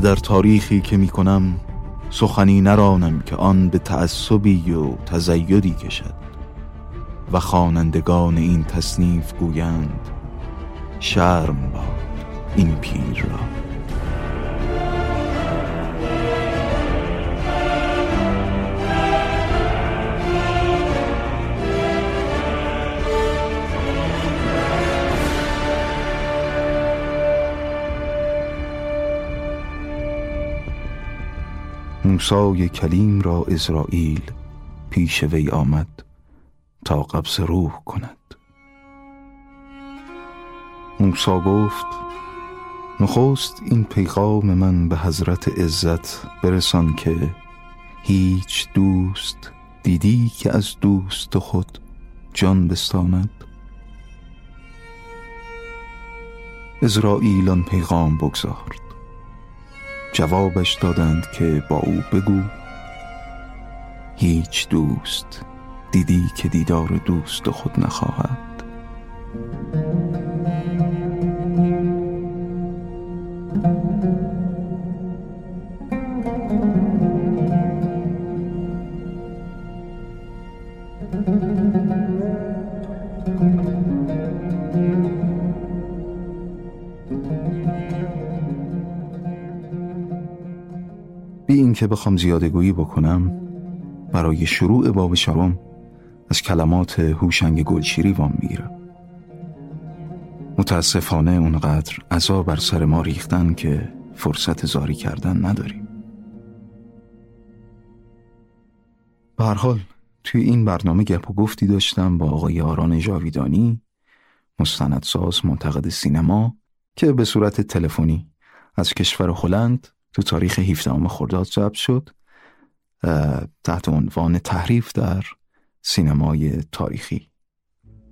در تاریخی که می کنم سخنی نرانم که آن به تعصبی و تزیدی کشد و خوانندگان این تصنیف گویند شرم باد این پیر را. موسای کلیم را اسرائیل پیش وی آمد تا قبض روح کند. موسا گفت نخست این پیغام من به حضرت عزت برسان که هیچ دوست دیدی که از دوست خود جان بستاند. اسرائیل آن پیغام بگذارد. جوابش دادند که با او بگو. هیچ دوست. دیدی که دیدار دوست خود نخواهد. که بخوام زیاده گویی بکنم برای شروع باب چهارم از کلمات هوشنگ گلشیری وام می‌گیرم. متاسفانه اونقدر عذا بر سر ما ریختن که فرصت زاری کردن نداریم. به حال توی این برنامه گپ و گفتی داشتم با آقای آران جاویدانی مستندساز منتقد سینما که به صورت تلفنی از کشور هلند تو تاریخ 17 خرداد ضبط شد تحت عنوان تحریف در سینمای تاریخی.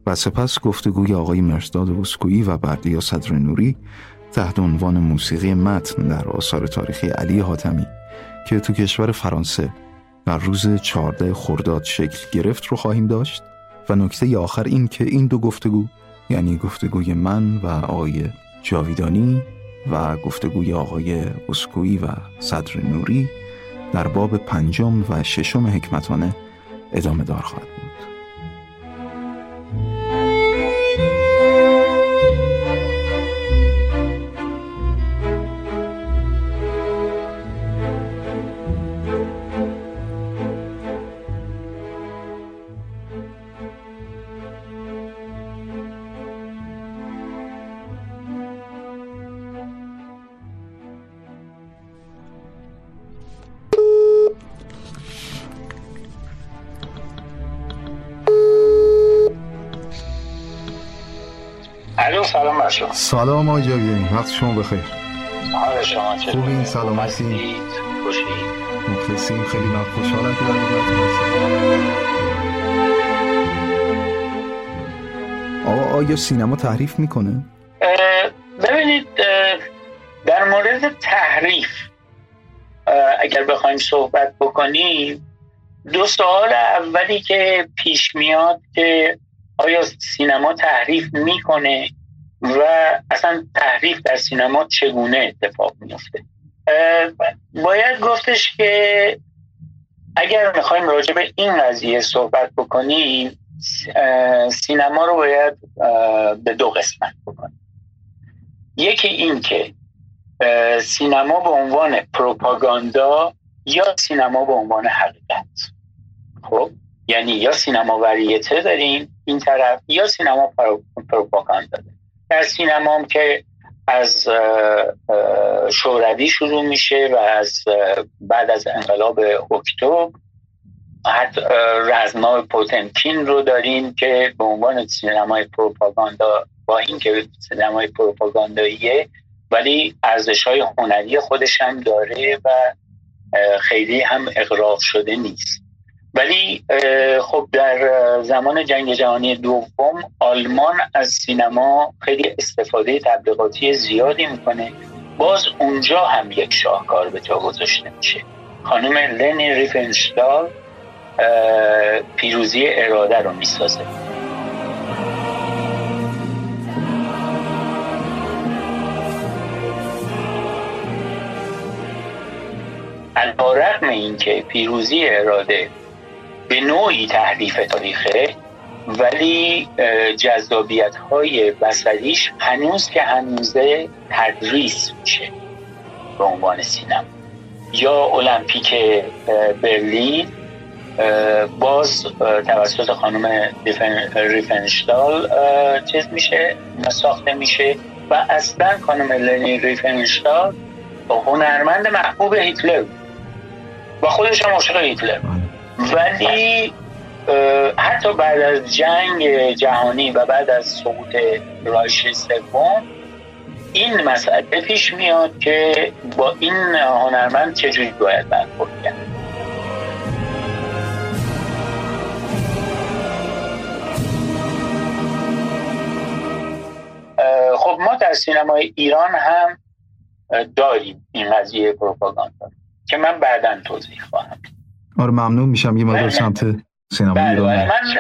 و سپس گفتگوی آقای مرسداد وسکویی و بردیا صدر نوری تحت عنوان موسیقی متن در آثار تاریخی علی حاتمی که تو کشور فرانسه در روز 14 خرداد شکل گرفت رو خواهیم داشت. و نکته آخر این که این دو گفتگو یعنی گفتگوی من و آقای جاویدانی و گفتگوی آقای اسکویی و صدر نوری در باب پنجم و ششم حکمتانه ادامه دار خواهد بود. سلام سلام آقای جاویدانی وقت شما بخیر. حال شما چطور خوبین؟ سلامتی مخلصیم. خیلی من خوشحالم که در آقا آیا سینما تحریف می‌کنه؟ ببینید در مورد تحریف اگر بخوایم صحبت بکنیم دو سوال اولی که پیش میاد که آیا سینما تحریف می‌کنه؟ و اصلا تحریف در سینما چگونه اتفاق میفته باید گفتش که اگر می‌خوایم راجع به این قضیه صحبت بکنیم سینما رو باید به دو قسمت بکنیم. یکی این که سینما به عنوان پروپاگاندا یا سینما به عنوان حقیقت. خب؟ یعنی یا سینما وریته داریم این طرف یا سینما پروپاگاندا داریم. در سینما هم که از شوروی شروع میشه و از بعد از انقلاب اکتبر حتی رزما پوتنکین رو داریم که به عنوان سینمای پروپاگاندا با اینکه سینمای پروپاگانداییه ولی ارزش های هنری خودش هم داره و خیلی هم اقراق شده نیست. ولی خب در زمان جنگ جهانی دوم آلمان از سینما خیلی استفاده تبلیغاتی زیادی می‌کنه. باز اونجا هم یک شاهکار به جا گذاشته میشه. خانم لنی ریفنشتال پیروزی اراده رو می‌سازه. علا این که پیروزی اراده به نوعی تحریف تاریخه ولی جذابیت های بسریش هنوز که هنوزه تدریس میشه به عنوان سینما. یا المپیک برلین باز توسط خانم ریفنشتال چیز میشه ساخته میشه و اصلا خانم لنی ریفنشتال هنرمند محبوب هیتلر و خودش هم عاشق هیتلر. ولی حتی بعد از جنگ جهانی و بعد از سقوط رایش سوم این مسئله پیش میاد که با این هنرمند چجوری باید برخورد کرد؟ خب ما در سینمای ایران هم داریم این قضیه پروپاگاندا که من بعدا توضیح خواهم. آره ممنون میشم یه مدار سمت سینما بله، بله. من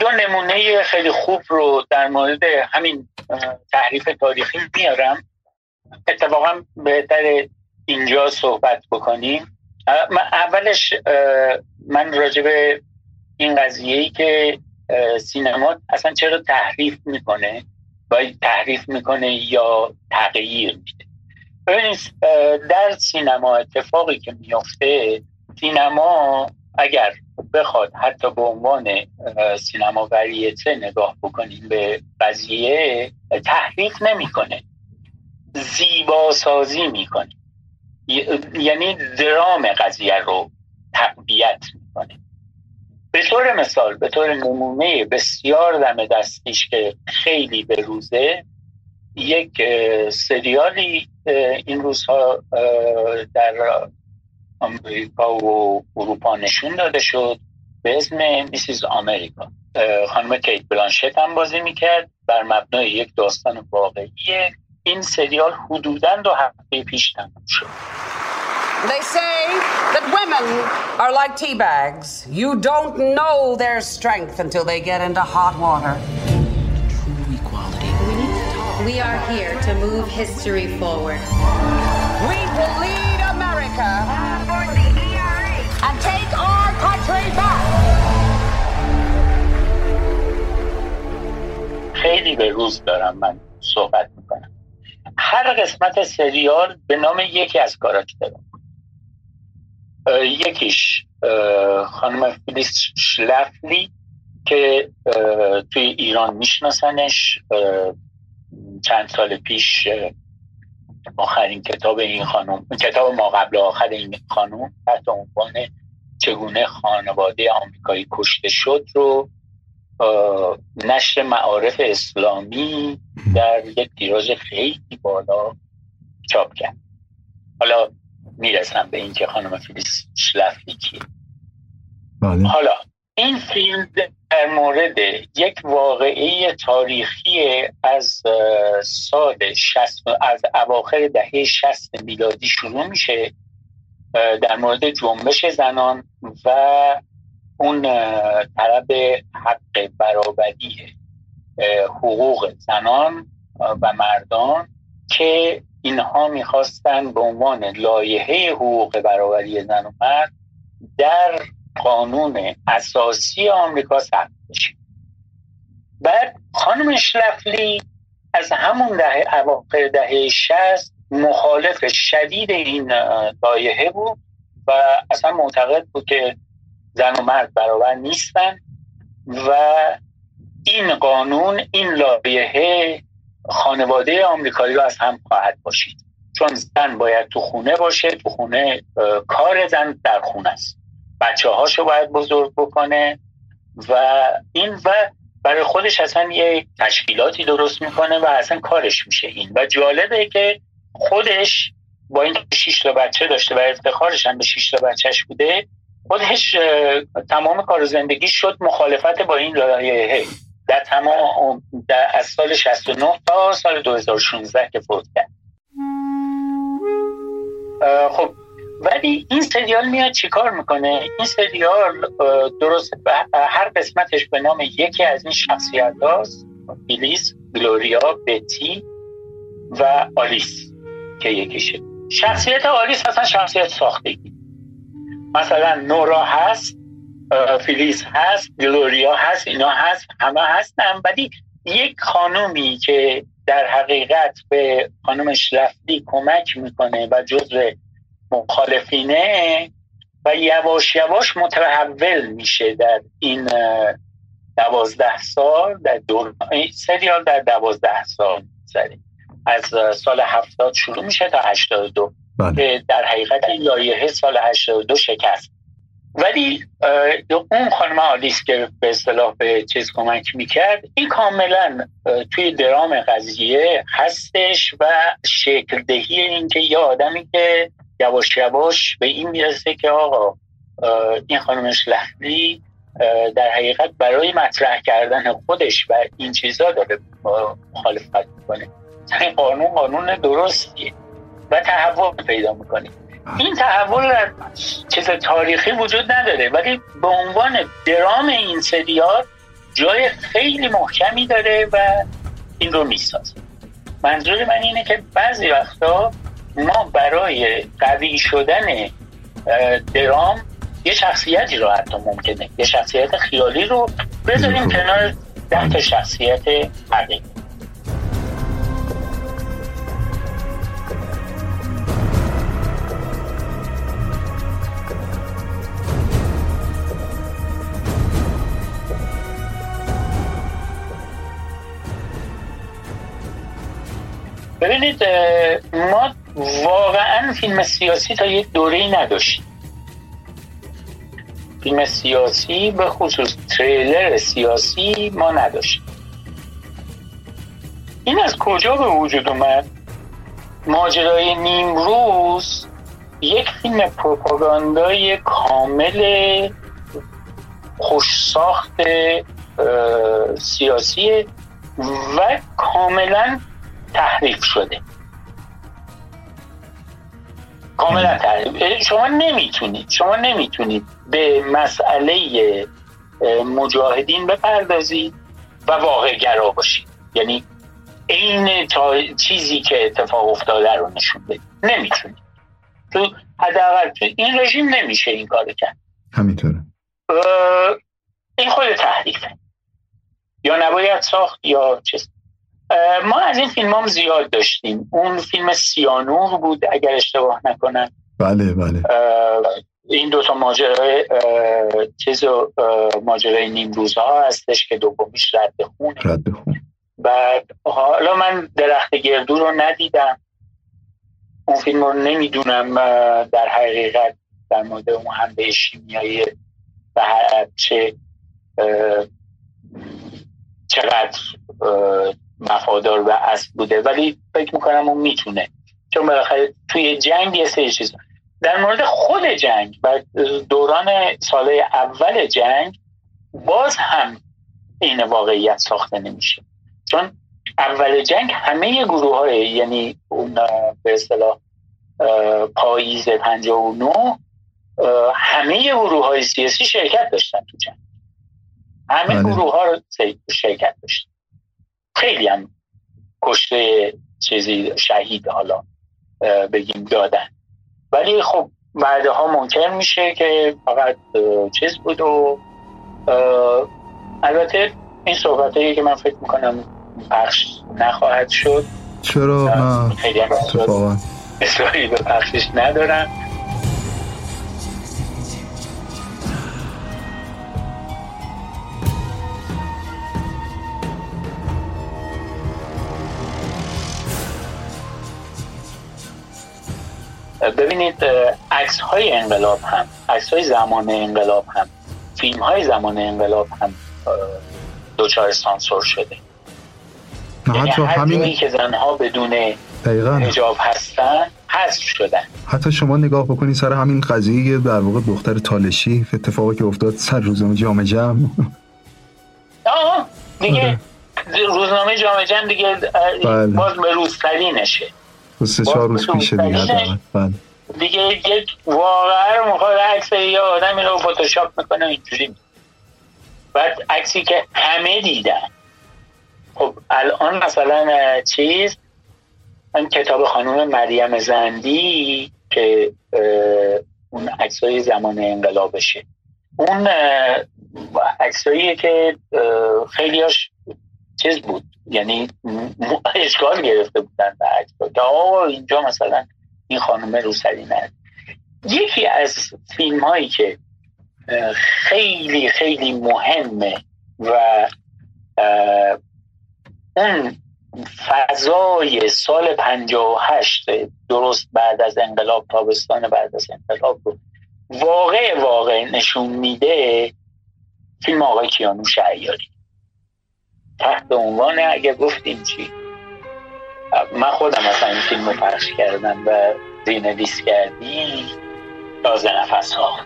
دو نمونه خیلی خوب رو در مورد همین تحریف تاریخی میارم. اتفاقا بهتر اینجا صحبت بکنیم. اولش من راجع به این قضیه ای که سینما اصلا چرا تحریف می‌کنه؟ باید تحریف می‌کنه یا تغییر میده؟ ببینید در سینما اتفاقی که میافته سینما اگر بخواد حتی به عنوان سینما وریته نگاه بکنیم به قضیه تحریف نمی‌کنه. زیبا سازی می‌کنه یعنی درام قضیه رو تقویت می‌کنه. به طور مثال به طور نمونه بسیار دم دستیش که خیلی به روزه یک سریالی این روزها در آمریکا و اروپا نشون داده شد به اسم میسیز آمریکا خانم کیت بلانشت هم بازی میکرد بر مبنای یک داستان واقعیه این سریال حدودا دو هفته پیش تمام شد They say that women are like tea bags. You don't know their strength until they get into hot water. True equality. We need to talk. We are here to move history forward. We will lead America And take our country back. خیلی به روز دارم من صحبت می‌کنم هر قسمت سریال به نام یکی از کاراکترها یکیش خانم فیلیس شلفلی که توی ایران میشناسنش چند سال پیش آخرین کتاب این خانم کتاب ما قبل آخر این خانم تحت عنوان چگونه خانواده آمریکایی کشته شد رو نشر معارف اسلامی در یک تیراژ خیلی بالا چاپ کرد حالا می‌رسم به اینکه خانم فیلیس شلفلی کیه بله. حالا این فیلم در مورد یک واقعه تاریخی از سال شست از اواخر دهه شست میلادی شروع میشه در مورد جنبش زنان و اون طلب حق برابری حقوق زنان و مردان که اینها می‌خواستن به عنوان لایحه حقوق برابری زن و مرد در قانون اساسی آمریکا ثبت بشه بعد خانم شلفلی از همون دهه اواخر دهه شست مخالف شدید این لایحه بود و اصلا معتقد بود که زن و مرد برابر نیستن و این قانون این لایحه خانواده آمریکایی رو از هم خواهد باشید چون زن باید تو خونه باشه تو خونه کار زن در خونه است. بچه هاشو باید بزرگ بکنه و این و برای خودش اصلا یه تشکیلاتی درست می‌کنه و اصلا کارش میشه این. و جالبه که خودش با این شیش تا بچه داشته و افتخارش هم به شیش تا بچهش بوده خودش تمام کار زندگی شد مخالفت با این لایحه. در تمام در از سال 69 تا سال 2016 که فوت کرد. خب ولی این سریال میاد چیکار می‌کنه؟ این سریال درست هر قسمتش به نام یکی از این شخصیت هاست بیلیس گلوریا بتی و آلیس که یکیشه. شخصیت آلیس اصلا شخصیت ساختگی مثلا نورا هست فیلیس هست گلوریا هست اینا هست همه هستن ولی یک خانومی که در حقیقت به خانم شلفتی کمک می‌کنه و جزو مخالفینه و یواش یواش متحول میشه در این دوازده سال در دور سریال در دوازده سال از سال هفتاد شروع میشه تا هشتاد دو. بله. در حقیقت لایحه سال هشتاد دو شکست. ولی اون خانم آلیس که به اصطلاح به چیز کمک می‌کرد این کاملا توی درام قضیه هستش و شکل دهی این که یه آدمی که یواش یواش به این می‌رسه که آقا این خانم شلختی در حقیقت برای مطرح کردن خودش و این چیزا داره مخالفت می‌کنه. این قانون قانون درستیه و تحول پیدا می‌کنه. این تحول چیز تاریخی وجود نداره ولی به عنوان درام این سریال جای خیلی محکمی داره و این رو می‌سازه. منظور من اینه که بعضی وقتا ما برای قوی شدن درام یه شخصیتی رو حتی ممکنه. یه شخصیت خیالی رو بذاریم کنار ده شخصیت حقیقی ببینید ما واقعا فیلم سیاسی تا یک دوره ای نداشتیم. فیلم سیاسی به خصوص تریلر سیاسی ما نداشتیم. این از کجا به وجود اومد؟ ماجرای نیمروز یک فیلم پروپاگاندای کامل خوشساخت سیاسی و کاملا تحریف شده. کاملا تحریف شما نمی‌تونید شما نمی‌تونید به مسئله مجاهدین بپردازید و واقع گرا باشید. یعنی این چیزی که اتفاق افتاده رو نشون بدید. نمی‌تونید. تو حداقل این رژیم نمیشه این کار کرد. همینطوره. این خود تحریفه. یا نباید ساخت یا چیز. ما از این فیلم هم زیاد داشتیم. اون فیلم سیانور بود اگر اشتباه نکنم. بله بله. این دوتا ماجرای چیز ماجرای نیمروزه ها هستش که دومیش رد خونه. رد خون بعد حالا من درخت گردو رو ندیدم. اون فیلم رو نمی‌دونم در حقیقت در مورد اون به شیمیایی و چه چقدر مفادار و اصل بوده ولی فکر می‌کنم اون می‌تونه. چون بالاخره توی جنگ یه سری چیز در مورد خود جنگ و دوران ساله اول جنگ باز هم این واقعیت ساخته نمیشه. چون اول جنگ همه گروه های یعنی اون به اصطلاح پاییز 59 همه گروه های سیاسی شرکت داشتن تو جنگ. همه بله. گروه ها رو شرکت داشتن. خیلی هم کشته چیزی شهید حالا بگیم دادن. ولی خب بعدها منکر میشه که فقط چیز بود و البته این صحبت که من فکر می‌کنم پخش نخواهد شد. چرا؟ نه خیلی هم به پخشش ندارم. ببینید عکس های انقلاب هم عکس های زمان انقلاب هم فیلم های زمان انقلاب هم دوچار سانسور شده. یعنی حتی همین که زنها بدون حجاب هستن حذف شدن. حتی شما نگاه بکنید سر همین قضیه در واقع دختر تالشی اتفاقی که افتاد سر روزنامه جامعه جمع. آه دیگه آره. روزنامه جامعه جمع دیگه بله. باز به روزتری نشه سه چهار روز پیشه دیگه بله. دیگه یک واقعا می‌خواد عکس یه آدمی رو فتوشاپ می‌کنه اینجوری. بعد عکسی که همه دیدن. خب الان مثلا چیز؟ این کتاب خانم مریم زندی که اون عکسای زمان انقلابشه. اون عکسایی که خیلیاش چیز بود. یعنی اشکال گرفته بودن به عکس. که آقا اینجا مثلا این خانم روسری نه. یکی از فیلم هایی که خیلی خیلی مهمه و اون فضای سال 58 درست بعد از انقلاب تابستان بعد از انقلاب رو واقع واقع نشون میده فیلم آقای کیانو شعیاری تحت عنوان اگه گفتیم چی؟ من خودم اصلا این فیلم رو پخش کردم و زینه لیست کردی تازه نفس ها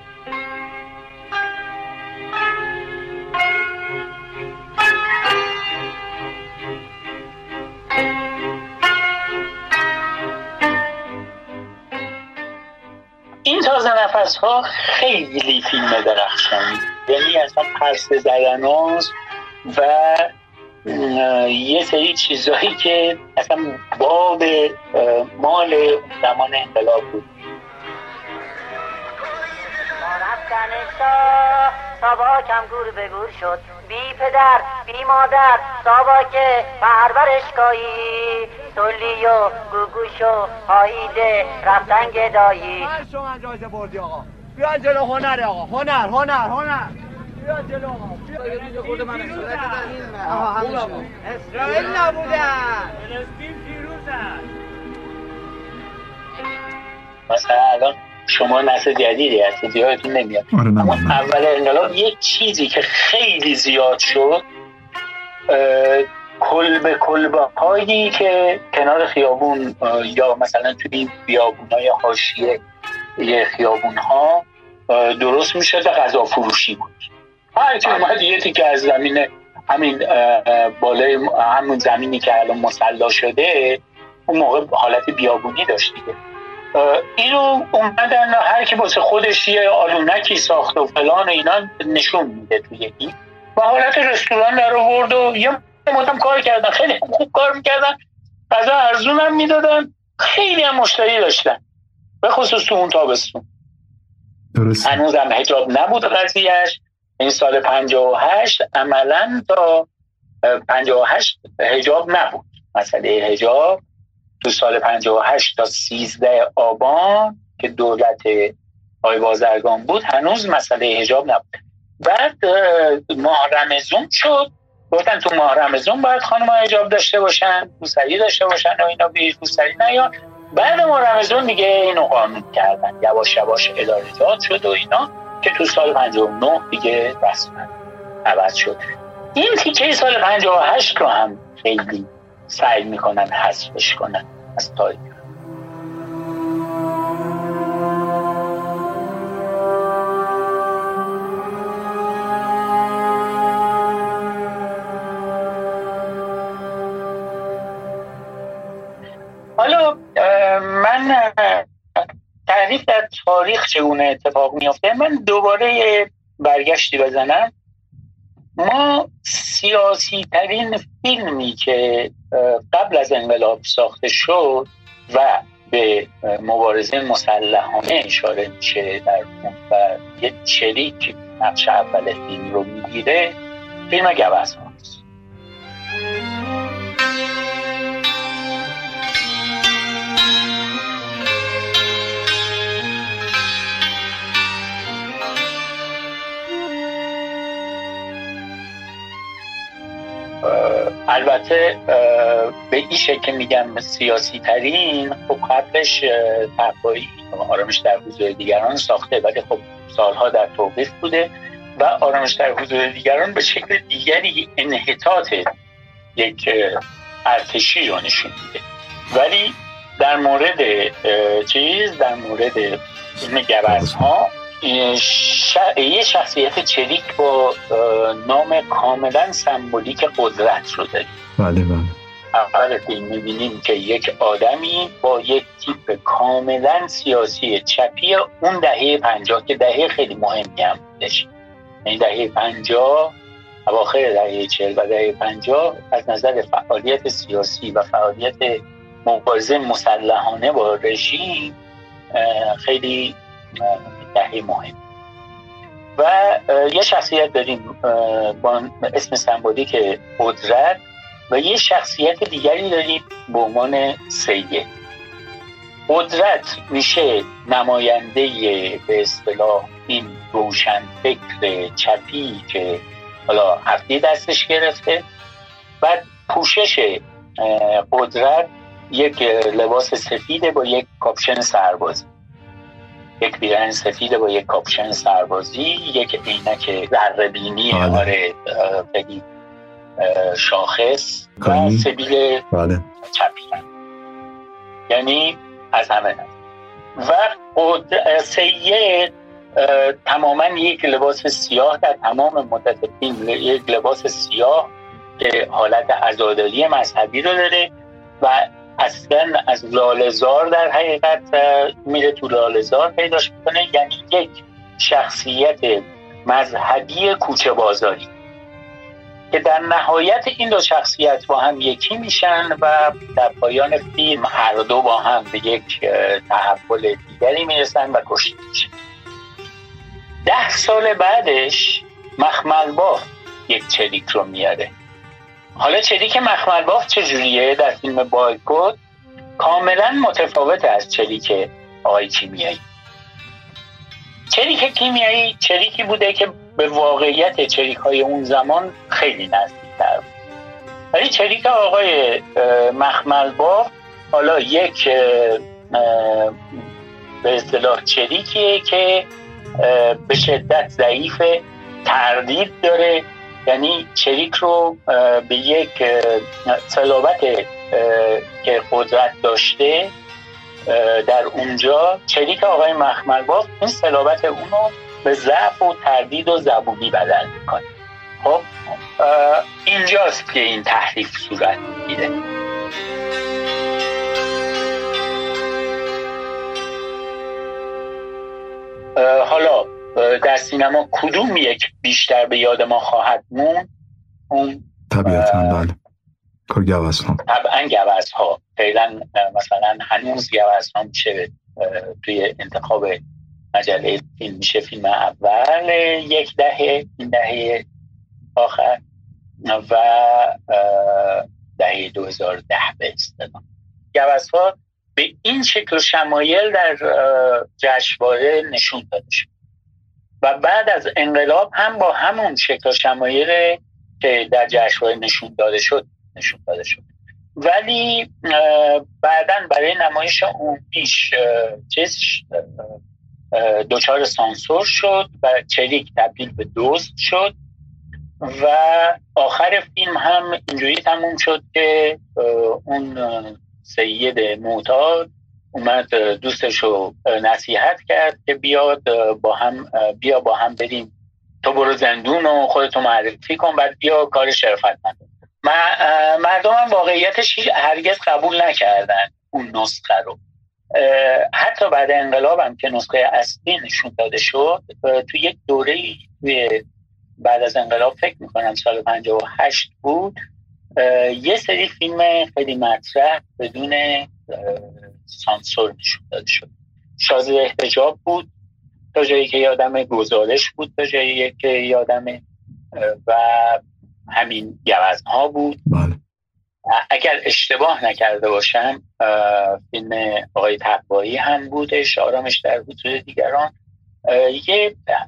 این تازه نفس ها خیلی فیلم درخشانی یعنی اصلا پرس زدن و یه سری چیزهایی که اصلا باب مال زمان انقلاب بود. سابا کم گور به گور شد. بی پدر بی مادر سابا که پرورش کایی سلی و گوگوش و هاییده رفتن گدایی. شما جایزه بردی آقا. بیا جلو هنر آقا. هنر هنر هنر. بیا جلو اسرائیل نبودن فلسطین پیروزن مثلا الان شما نسل جدیدی هستید یادتون نمیاد. آره اما اول انقلاب یک چیزی که خیلی زیاد شد کلبه کلبه هایی که کنار خیابون یا مثلا توی این خیابون های حاشیه خیابون ها درست می‌شد و غذا فروشی بود. هر کی اومد یه تیکه از زمین همین بالای همون زمینی که الان مسلا شده اون موقع حالت بیابونی داشت دیگه. اینو اومدن هر کی واسه خودش یه آلونکی ساخت و فلان و اینا نشون میده توی این و حالت رستوران در آورد و یه مدام کار کردن خیلی خوب کار می‌کردن. غذا ارزون هم می‌دادن. خیلی هم مشتری داشتن. به خصوص تو اون تابستون. درست هنوز هم حجاب نبود قضیهش این سال 58 عملا تا 58 حجاب نبود. مسئله حجاب تو سال 58 تا 13 آبان که دولت آی بازرگان بود هنوز مسئله حجاب نبود. بعد ماه رمزون شد. گفتن تو ماه رمزون باید خانم حجاب داشته باشن روسری داشته باشن و اینا بیش روسری نیان بعد ماه رمزون دیگه اینو قانون کردن. یواش یواش ادارجات شد و اینا. که تو سال 59 دیگه رسما عوض شد. این تیکه سال 58 رو هم خیلی سعی می‌کنن حذفش کنن از تاریخ. من تعریف در تاریخ چگونه اتفاق میافته؟ من دوباره برگشتی بزنم. ما سیاسی ترین فیلمی که قبل از انقلاب ساخته شد و به مبارزه مسلحانه اشاره میشه در و یه چریک نقش اول فیلم رو می‌گیره فیلم گوز البته به این شکل میگم سیاسی ترین خب قبلش تقوایی آرامش در حضور دیگران ساخته ولی خب سالها در توقیف بوده و آرامش در حضور دیگران به شکل دیگری انحطاط یک ارتشی رو نشون میده. ولی در مورد چیز در مورد فیلم ها یه شخصیت چریک با نام کاملا سمبولیک قدرت رو داریم. بله بله. اول فیلم می‌بینیم که یک آدمی با یک تیپ کاملا سیاسی چپی اون دهه پنجاه که دهه خیلی مهمی هم بودش. این دهه پنجاه اواخر دهه چهل و دهه پنجاه از نظر فعالیت سیاسی و فعالیت مبارزه مسلحانه با رژیم خیلی دهه مهم. و یه شخصیت داریم با اسم سمبولیک قدرت و یه شخصیت دیگری داریم به عنوان سیه قدرت میشه نماینده به اصطلاح این روشن فکر چپی که حالا هفته دستش گرفته. بعد پوشش قدرت یک لباس سفیده با یک کاپشن سربازی یک پیرهن سفیده با یک کاپشن سربازی یک عینک ذره بینی بله. آره خیلی شاخص و سبیل. چپی یعنی از همه و سید تماما یک لباس سیاه در تمام مدت فیلم یک لباس سیاه که حالت عزاداری مذهبی رو داره و اصلا از لالزار در حقیقت میره تو لالزار پیداش می‌کنه. یعنی یک شخصیت مذهبی کوچه بازاری که در نهایت این دو شخصیت با هم یکی میشن و در پایان فیلم هر دو با هم به یک تحول دیگری می‌رسن و کشته میشن. ده سال بعدش مخمل باف یک چریک رو میاره. حالا چریک مخمل باف چجوریه در فیلم بایکوت؟ کاملا متفاوت از چریک آقای کیمیایی. چریک کیمیایی؟ چریکی بوده که به واقعیت چریک های اون زمان خیلی نزدیک بود. ولی چریک آقای مخمل باف حالا یک به اصطلاح چریکیه که به شدت ضعیف تردید داره یعنی چریک رو به یک صلابت که قدرت داشته در اونجا چریک آقای مخملباف این صلابت اونو به ضعف و تردید و زبونی بدل می‌کنه. خب اینجاست که این تحریف صورت می‌گیره. حالا در سینما کدوم یک بیشتر به یاد ما خواهد مون اون طبیعتا بله. کار گوز ها طبعا گوز ها فعلا مثلا هنوز گوز ها میشه توی انتخاب مجله فیلم میشه فیلم اول یک دهه این دهه آخر و دهه 2010 به اصطلاح گوز ها به این شکل شمایل در جشنواره نشون داده شد و بعد از انقلاب هم با همون شکل شمایل که در جشنواره نشون داده شد نشون داده شد. ولی بعدا برای نمایش پیش چیز دچار سانسور شد و چریک تبدیل به دوست شد و آخر فیلم هم اینجوری تموم شد که اون سید معتاد اومد دوستش رو نصیحت کرد که بیاد با هم بیا با هم بریم. تو برو زندون و خودتو معرفی کن بعد بیا کار شرفت مردم هم واقعیتش هرگز قبول نکردن اون نسخه رو. حتی بعد انقلاب هم که نسخه اصلی نشون داده شد تو یک دوره بعد از انقلاب فکر می‌کنم سال 58 بود. یه سری فیلم خیلی مطرح بدون سانسور نشون داده شد. شازده احتجاب بود تا جایی که یادم گزارش بود تا جایی که یادم و همین ها بود. بله. اگر اشتباه نکرده باشم فیلم آقای تقوایی هم بودش آرامش در حضور دیگران.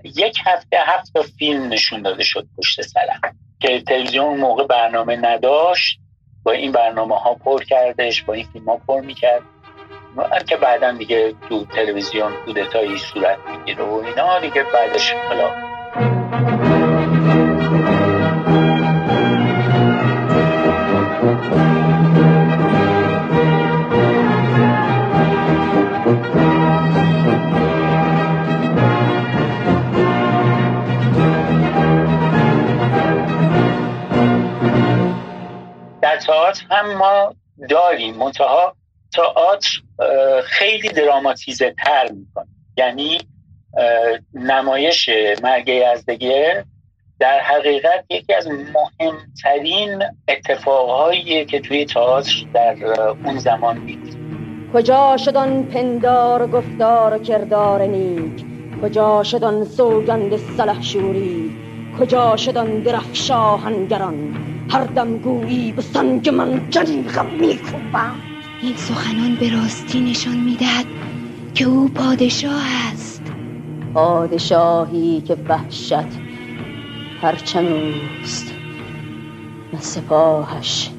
یک هفته هفت فیلم نشون داده شد پشت سرم که تلویزیون موقع برنامه نداشت. با این برنامه ها پر کردش با این فیلم ها پر می‌کرد. که بعدا دیگه تو تلویزیون کودتایی صورت می‌گیره و اینا دیگه بعدش حالا در تئاتر هم ما داریم منتها تئاتر خیلی دراماتیزه تر می‌کنه. یعنی نمایش مرگ یزدگیر در حقیقت یکی از مهمترین اتفاقهایی که توی تئاتر در اون زمان دید کجا شد آن پندار گفتار کردار نیک؟ کجا شدن سوگند سلحشوری کجا شدن درفش آهنگران هر دم گویی به سنگ من جریغم میکوبم این سخنان به راستی نشان می‌دهد که او پادشاه است. پادشاهی که وحشت پرچم اوست و سپاهش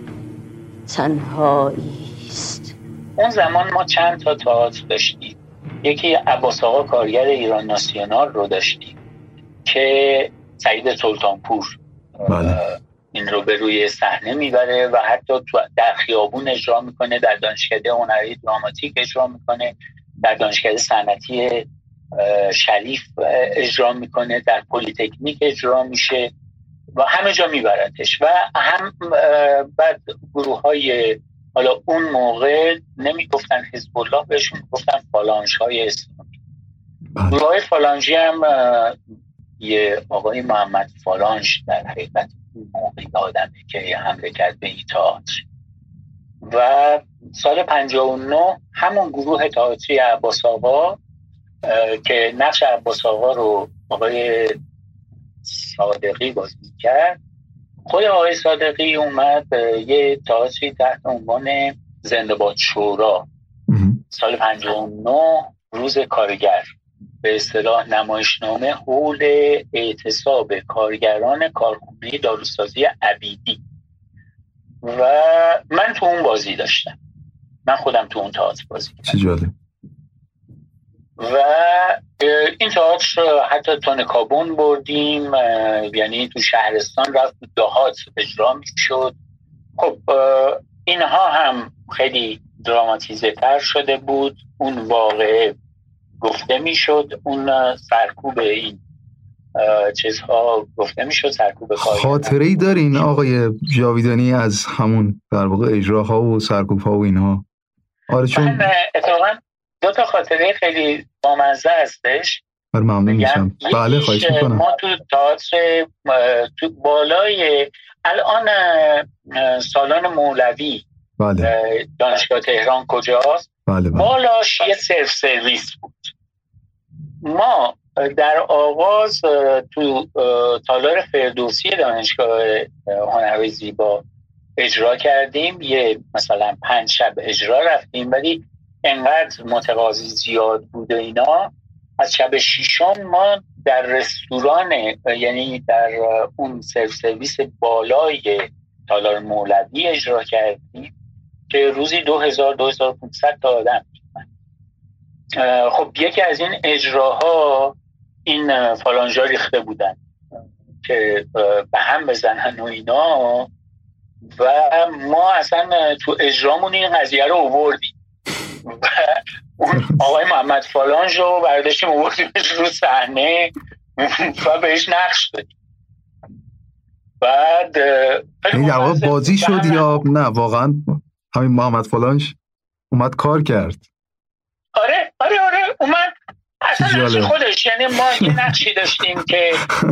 تنهایی است. اون زمان ما چند تا تئاتر داشتیم. یکی عباس آقا کارگر ایران ناسیونال رو داشتیم که سعید سلطانپور بله. این رو به روی صحنه می‌بره و حتی در خیابون اجرا می‌کنه در دانشکده هنری دراماتیک اجرا می‌کنه در دانشکده صنعتی شریف اجرا می‌کنه در پلیتکنیک اجرا میشه و همه جا میبرتش و هم بعد گروه های حالا اون موقع نمی‌گفتن حزب الله بهشون گفتن فالانش های اسلامی بله. گروه های فالانجی هم یه آقای محمد فالانش در حقیقت موقع آدمه که حمله کرد به این تئاتر. و سال 59 همون گروه تئاتری عباس آقا که نقش عباس آقا رو آقای صادقی بازی کرد خود آقای صادقی اومد یه تئاتری تحت عنوان زنده باد شورا سال 59 روز کارگر. به اصطلاح نمایشنامه حول اعتصاب کارگران کارخونه داروسازی عبیدی. و من تو اون بازی داشتم. من خودم تو اون تئاتر بازی کردم و این تئاتر حتی تون کابون بردیم یعنی تو شهرستان رفت دهات اجرا شد خب اینها هم خیلی دراماتیزه تر شده بود. اون واقعه گفته می‌شد اون سرکوب این چیزها گفته می‌شد سرکوب خاطره ای دارین آقای جاویدانی از همون در واقع اجراها و سرکوب ها و اینها؟ آره چون اتفاقا دو تا خاطره خیلی بامزه هستش. بر ممنون میشم. بله خواهش می‌کنم. ما تو تئاتر تو بالای الان سالن مولوی بله. دانشگاه تهران کجاست؟ بله بله. بالاش یه سرف سرویس بود. ما در آغاز تو تالار فردوسی دانشگاه هنر زیبا اجرا کردیم. یه مثلا پنج شب اجرا رفتیم ولی انقدر متقاضی زیاد بود و اینا. از شب شیشم ما در رستوران یعنی در اون سرویس بالای تالار مولوی اجرا کردیم. که روزی دو هزار دو هزار تا آدم. خب یکی از این اجراها این فالانجا ریخته بودن که به هم بزنن و اینا. و ما اصلا تو اجرامون این قضیه رو اووردیم و اون آقای محمد فالانج رو برداشتیم اووردیمش رو صحنه و بهش نقش دادیم. بعد این بازی شد یا نه؟ واقعا همین محمد فالانج اومد کار کرد. آره آره آره اومد. اصلا نقش خودش یعنی ما یه نقشی داشتیم که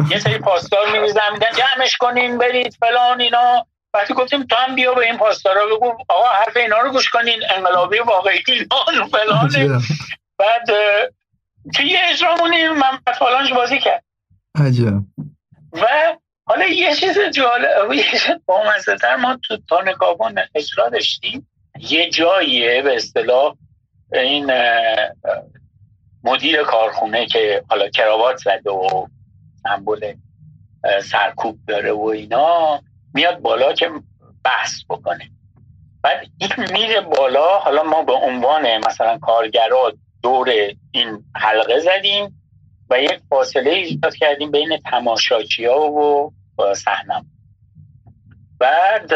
یه سری پاسدار میریزن میگن جمعش کنین برید فلان اینا. وقتی گفتیم تو هم بیا به این پاسدارا بگو آقا حرف اینا رو گوش کنین انقلابی واقعی اینا فلانه. بعد توی یه اجرامونی من فلانش بازی کرد. عجب و حالا یه چیز جالب یه چیز ما تو تانکابون اجرا داشتیم. یه جاییه به اصطلاح این مدیر کارخونه که حالا کراوات زده و سمبل سرکوب داره و اینا میاد بالا که بحث بکنه. بعد این میره بالا حالا ما به عنوان مثلا کارگرا دور این حلقه زدیم و یک فاصله ایجاد کردیم بین تماشاچی ها و صحنم بعد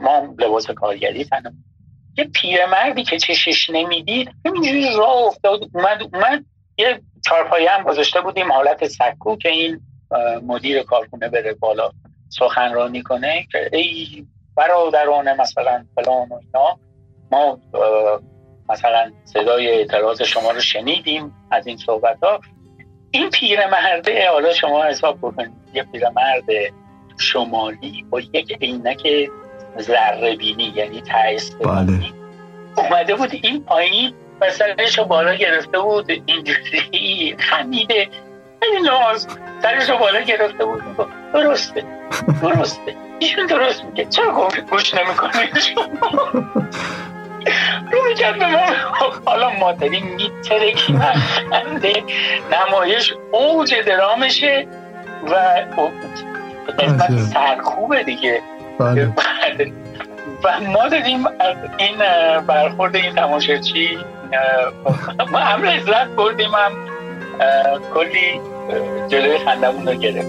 ما لباس کارگری تنم. یه پیرمردی که چشش نمی‌دید همینجوری راه افتاد. اومد اومد یه چارپایه هم گذاشته بودیم حالت سکو که این مدیر کارخونه بره بالا سخنرانی کنه که ای برادران مثلا فلان و اینا ما مثلا صدای اعتراض شما رو شنیدیم از این صحبت ها این پیرمرده حالا شما حساب بکنید یه پیرمرد شمالی با یک عینک ذره بینی یعنی تایست بله. اومده بود این پایین سرش رو بالا گرفته بود اینجوری خمیده. خیلی ناز. سرش رو بالا گرفته بود. درسته. درسته. ایشون درست میگه. چرا گوش نمی‌کنه؟ رو می‌کرد به ما. حالا ما داریم میترکی خنده نمایش اوج درامشه و قسمت سرکوبه دیگه. بله. و ما داریم از این برخورد این تماشاچی ما هم لذت بردیم هم کلی جلوی خندمون رو گرفت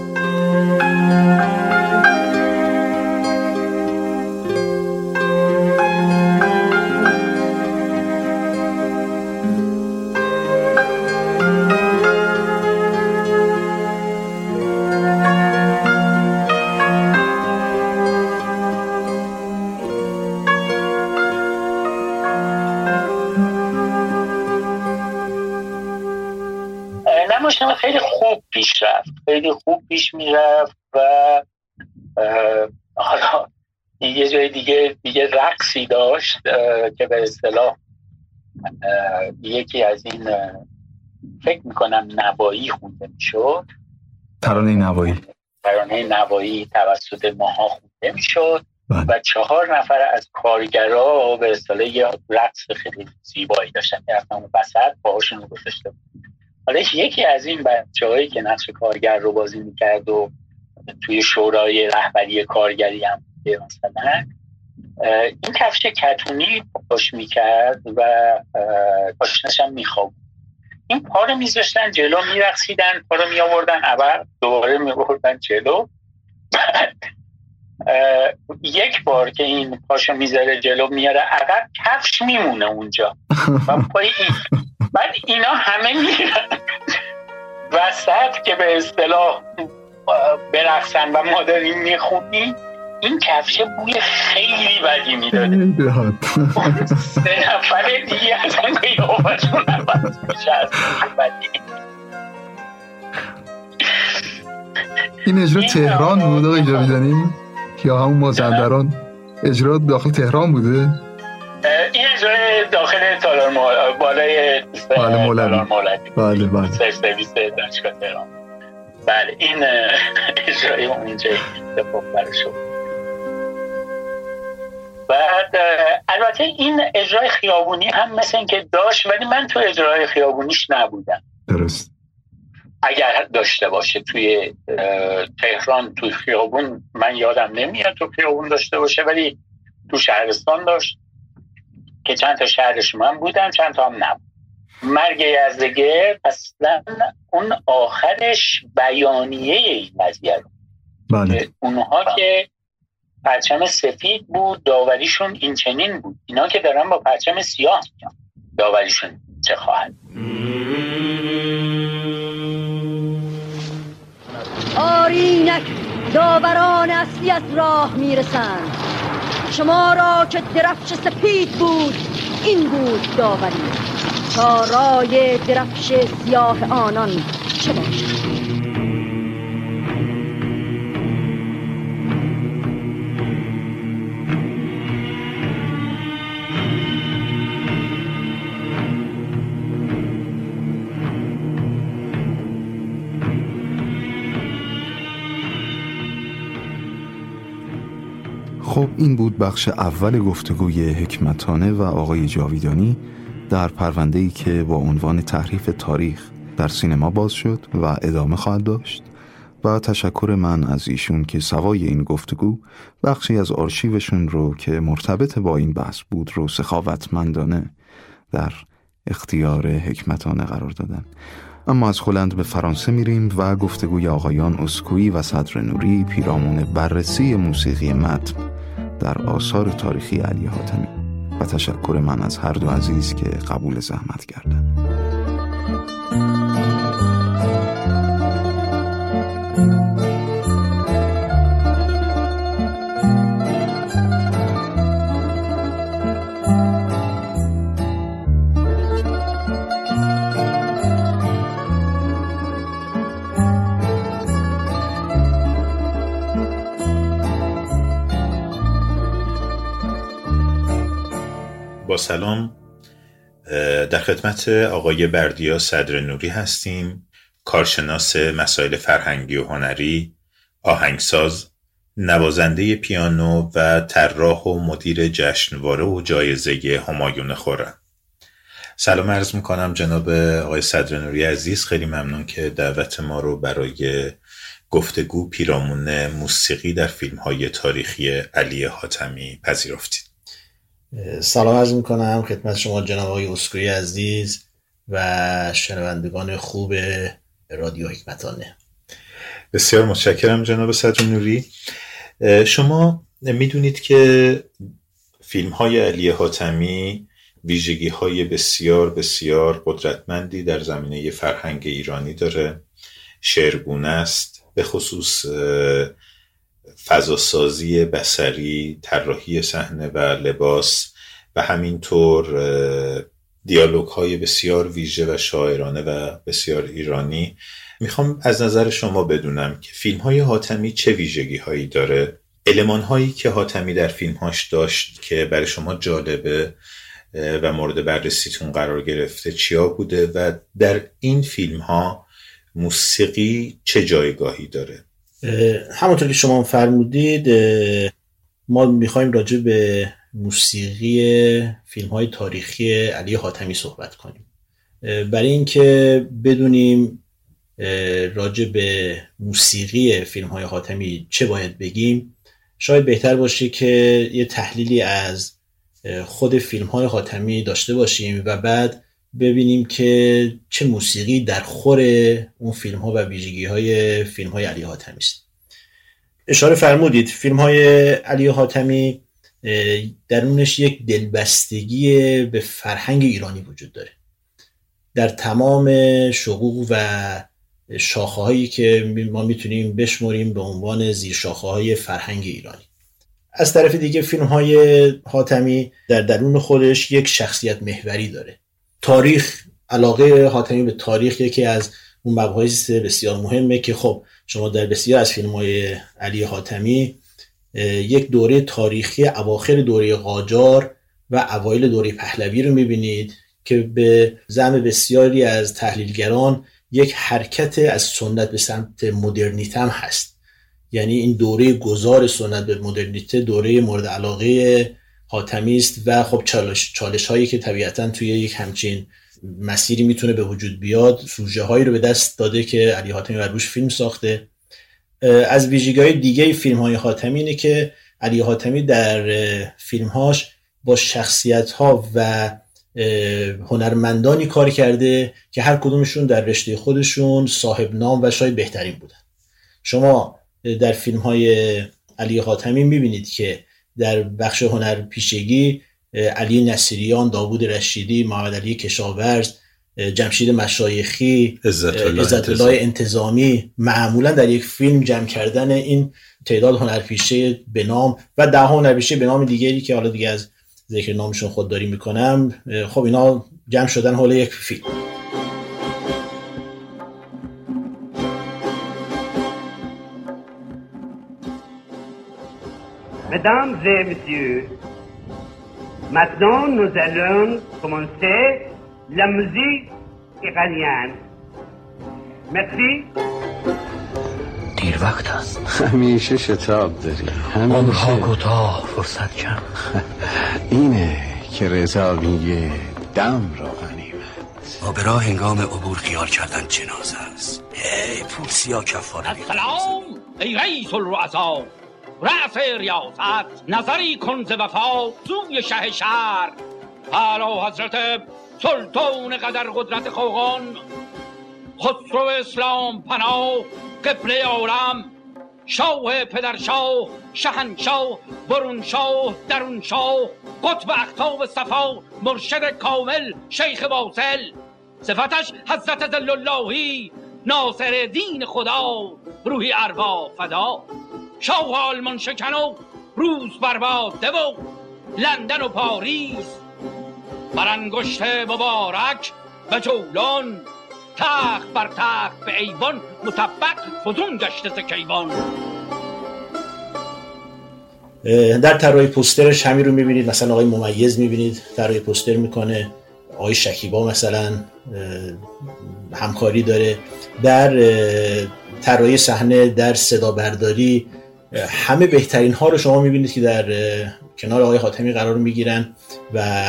خیلی خوب پیش رفت. خیلی خوب پیش می‌رفت و حالا یه جای دیگه دیگه رقصی داشت که به اصطلاح یکی از این فکر می‌کنم نوایی خونده می‌شد. ترانه نوایی. ترانه نوایی توسط ماها خونده می‌شد بله. و چهار نفر از کارگرا به اصطلاح یه رقص خیلی زیبایی داشتن. که اون وسط باهاشون رو گذاشته بود حالا یکی از این بچه که نقش کارگر رو بازی می‌کرد و توی شورای رهبری کارگری هم مثلا این کفش کتونی پاش می‌کرد و پاشنش هم میخواب این پا رو میذاشتن جلو میرقصیدن پا رو میآوردن عبر دوباره میبردن جلو. یک بار که این پاشو می‌ذاره جلو میاره عقب کفش میمونه اونجا. و پای این بعد اینا همه میرن. وسط که به اصطلاح برقصن و ما داریم می‌خونیم این کفشه بوی خیلی بدی می‌داده سه نفر دیگه اصلا قیافشون عوض میشه از این اجرا تهران بود آقای جاویدانی یا همون مازندران؟ اجرا داخل تهران بوده؟ این اجرای داخل تالار مول... بالای بله مولوی. بله بله. سرویس دانشگاه تهران. بله این اجرای اونجا اتفاق بعد البته این اجرای خیابونی هم مثل اینکه داشت ولی من تو اجرای خیابونیش نبودم. درست. اگر داشته باشه توی تهران توی خیابون من یادم نمیاد تو خیابون داشته باشه ولی تو شهرستان داشت. که چند تا شهرش من بودم چند تا هم نبود. مرگ یزدگرد اصلا اون آخرش بیانیه این قضیه بله. اونها که پرچم سفید بود داوریشون این چنین بود. اینا که دارن با پرچم سیاه داوریشون چه خواهد؟ آرینک داوران اصلی از راه می‌رسند. شما را که درفش سپید بود این بود داوری. تا رای درفش سیاه آنان چه باشد؟ خب این بود بخش اول گفتگوی حکمتانه و آقای جاویدانی در پرونده ای که با عنوان تحریف تاریخ در سینما باز شد و ادامه خواهد داشت و تشکر من از ایشون که سوای این گفتگو بخشی از آرشیوشون رو که مرتبط با این بحث بود رو سخاوتمندانه در اختیار حکمتانه قرار دادن. اما از هلند به فرانسه میریم و گفتگوی آقایان اسکویی و صدر نوری پیرامون بررسی موسیقی متن در آثار تاریخی علی حاتمی و تشکر من از هر دو عزیز که قبول زحمت کردند. سلام در خدمت آقای بردیا صدر نوری هستیم کارشناس مسائل فرهنگی و هنری آهنگساز نوازنده پیانو و طراح و مدیر جشنواره و جایزه همایون خورم سلام عرض می‌کنم جناب آقای صدر نوری عزیز خیلی ممنون که دعوت ما رو برای گفتگو پیرامون موسیقی در فیلم های تاریخی علی حاتمی پذیرفتید. سلام عرض می‌کنم خدمت شما جناب آقای اسکوی عزیز و شنوندگان خوب رادیو حکمتانه. بسیار متشکرم جناب صدر نوری. شما می‌دونید که فیلم های علی حاتمی ویژگی های بسیار بسیار قدرتمندی در زمینه فرهنگ ایرانی داره. شعرگونه است به خصوص فضاسازی بسری طراحی صحنه و لباس و همینطور دیالوگ های بسیار ویژه و شاعرانه و بسیار ایرانی. می‌خوام از نظر شما بدونم که فیلم های حاتمی چه ویژگی هایی داره؟ علمان هایی که حاتمی در فیلم هاش داشت که برای شما جالبه و مورد بررسیتون قرار گرفته چیا بوده و در این فیلم ها موسیقی چه جایگاهی داره؟ همونطور که شما فرمودید ما می‌خوایم راجع به موسیقی فیلم های تاریخی علی حاتمی صحبت کنیم. برای اینکه بدونیم راجع به موسیقی فیلم های حاتمی چه باید بگیم شاید بهتر باشه که یه تحلیلی از خود فیلم های حاتمی داشته باشیم و بعد ببینیم که چه موسیقی در خور اون فیلم ها و ویژگی های فیلم های علی حاتمی است. اشاره فرمودید فیلم های علی حاتمی درونش یک دلبستگی به فرهنگ ایرانی وجود داره. در تمام شقوق و شاخه هایی که ما می‌تونیم بشمریم به عنوان زیر شاخه های فرهنگ ایرانی. از طرف دیگه فیلم های حاتمی در درون خودش یک شخصیت محوری داره. تاریخ علاقه حاتمی به تاریخ یکی از اون مباحث بسیار مهمه که خب شما در بسیار از فیلم های علی حاتمی یک دوره تاریخی اواخر دوره قاجار و اوایل دوره پهلوی رو می‌بینید که به زم بسیاری از تحلیلگران یک حرکت از سنت به سمت مدرنیته هم هست. یعنی این دوره گذار سنت به مدرنیته دوره مورد علاقه حاتمی است و خب چالش, چالش هایی که طبیعتا توی یک همچین مسیری می‌تونه به وجود بیاد سوژه هایی رو به دست داده که علی حاتمی بر روش فیلم ساخته. از ویژگی های دیگه فیلم های حاتمی اینه که علی حاتمی در فیلمهاش با شخصیت ها و هنرمندانی کار کرده که هر کدومشون در رشته خودشون صاحب نام و شاید بهترین بودن. شما در فیلم های علی حاتمی می‌بینید که در بخش هنر پیشگی علی نصیریان، داوود رشیدی، محمد علی کشاورز، جمشید مشایخی، عزت الله انتظامی. معمولا در یک فیلم جمع کردن این تعداد هنرپیشه به نام و ده هنرپیشه به نام دیگری که حالا دیگه از ذکر نامشون خودداری می‌کنم خب اینا جمع شدن حول یک فیلم. Mesdames et messieurs, maintenant nous allons commencer la musique iranienne. Merci. دیر وقت است. همیشه شتاب داری. عمرها کوتاه فرصت کم اینه که رضا میگه دم را غنیمت. آبرا هنگام عبور خیال کردن جنازه است. ای پولسیا کفاره سلام ای رئیس الرؤسا. رأس ریاست نظری کن ز وفا سوی شه شهر. حالا حضرت سلطان قدر قدرت خوغان خسرو اسلام پناه قبله عالم شاه پدرشاه شهنشاه برونشاه درونشاه قطب اختاب صفا مرشد کامل شیخ واصل. صفتش حضرت ذل اللهی ناصر دین خدا روحی اروا فدا. شاه آلمان شکن و روز برباده و لندن و پاریس. بر انگشت مبارک و جولان تخت بر تخت به ایوان مطبق فزون گشته ز کیوان. در طراحی پوسترش همین رو می‌بینید مثلا آقای ممیز می‌بینید طراحی پوستر می‌کنه. آقای شکیبا مثلا همکاری داره. در طراحی صحنه در صدا برداری همه بهترین ها رو شما می‌بینید که در کنار آقای حاتمی قرار می‌گیرن و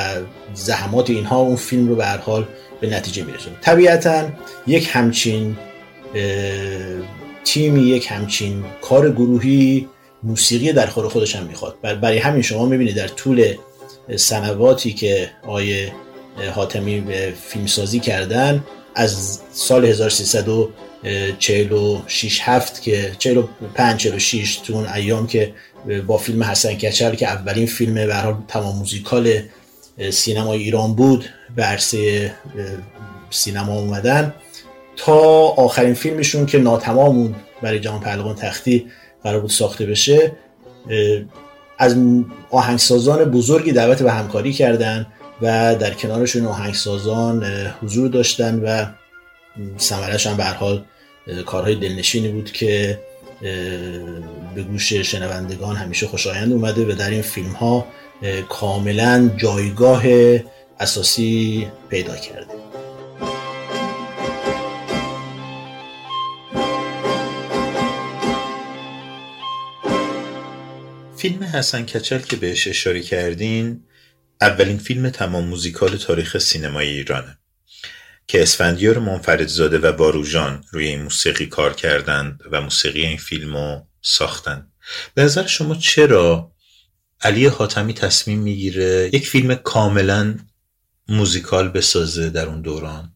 زحمات اینها اون فیلم رو به هر حال به نتیجه میرسونه. طبیعتا یک همچین تیمی یک همچین کار گروهی موسیقی در خور خودش هم می‌خواد. برای همین شما می‌بینید در طول سنواتی که آقای حاتمی فیلمسازی کردن از سال 1346 هفت که 45 46 تو اون ایام که با فیلم حسن کچل که اولین فیلم به حال تمام موزیکال سینمای ایران بود به عرصه سینما اومدن. تا آخرین فیلمشون که ناتمامون برای جهان پهلوان تختی قرار بود ساخته بشه از آهنگسازان بزرگی دعوت به همکاری کردن و در کنارشون آهنگسازان حضور داشتن و سمرش هم به حال کارهای دلنشینی بود که به گوش شنوندگان همیشه خوشایند اومده و در این فیلم ها کاملا جایگاه اساسی پیدا کرده. فیلم حسن کچل که بهش اشاره کردین اولین فیلم تمام موزیکال تاریخ سینمای ایرانه. که اسفندیار منفردزاده و باروژان روی این موسیقی کار کردند و موسیقی این فیلم رو ساختند به نظر شما چرا علی حاتمی تصمیم می‌گیره یک فیلم کاملا موزیکال بسازه در اون دوران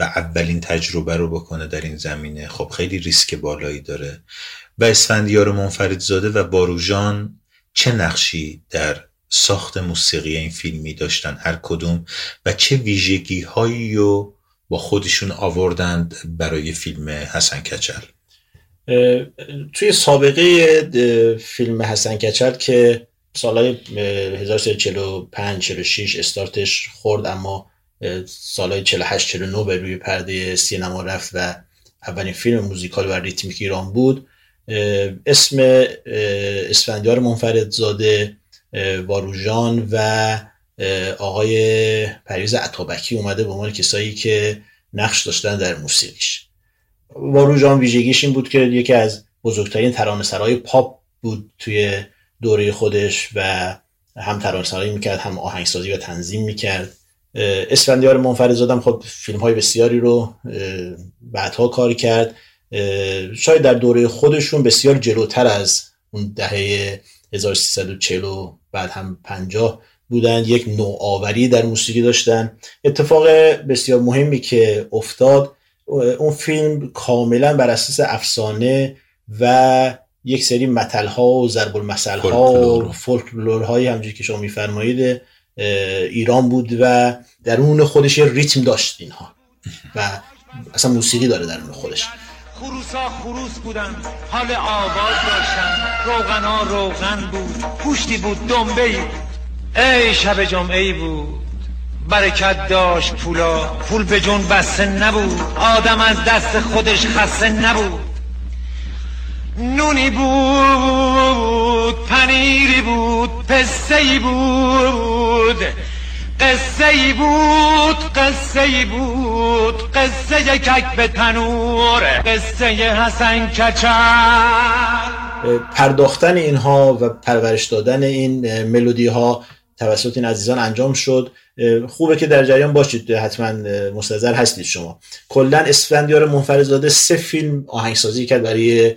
و اولین تجربه رو بکنه در این زمینه؟ خب خیلی ریسک بالایی داره. و اسفندیار منفردزاده و باروژان چه نقشی در ساخت موسیقی این فیلمی داشتن هر کدوم و چه ویژگی هایی رو با خودشون آوردند برای فیلم حسن کچل. توی سابقه فیلم حسن کچل که سالهای 1345 46 استارتش خورد اما سالهای 48 49 به روی پرده سینما رفت و اولین فیلم موزیکال و ریتمیک ایران بود. اسم اسفندیار منفردزاده واروژان و آقای پریز عطابکی اومده به عنوان کسایی که نقش داشتن در موسیقیش. واروژان ویژگیش این بود که یکی از بزرگترین ترانه‌سرای پاپ بود توی دوره خودش و هم ترانه‌سرایی می‌کرد هم آهنگسازی و تنظیم می‌کرد. اسفندیار منفردزاده خب فیلم های بسیاری رو بعدها کار کرد. شاید در دوره خودشون بسیار جلوتر از اون دهه 1340 بعد هم 50 بودن. یک نوآوری در موسیقی داشتن. اتفاق بسیار مهمی که افتاد. اون فیلم کاملا بر اساس افسانه و یک سری متل ها و ضرب المثل ها و فولکلور. های همونجوری که شما میفرمایید ایران بود و درون خودش یه ریتم داشت اینها. و اصلا موسیقی داره درون خودش. خروسا خروس بودن حال آواز داشتن روغنا روغن بود. پوشتی بود دنبه ای شب جمعه ای بود. برکت داشت پولا. پول به جون بسته نبود. آدم از دست خودش خسته نبود. نونی بود پنیری بود پسته ای بود. قصه ای بود قصه ای بود. قصه کک به تنور قصه حسن کچل. پرداختن اینها و پرورش دادن این ملودی ها توسط این عزیزان انجام شد. خوبه که در جریان باشید حتما مستظر هستید شما. کلا اسفندیار منفردزاده سه فیلم آهنگسازی کرد برای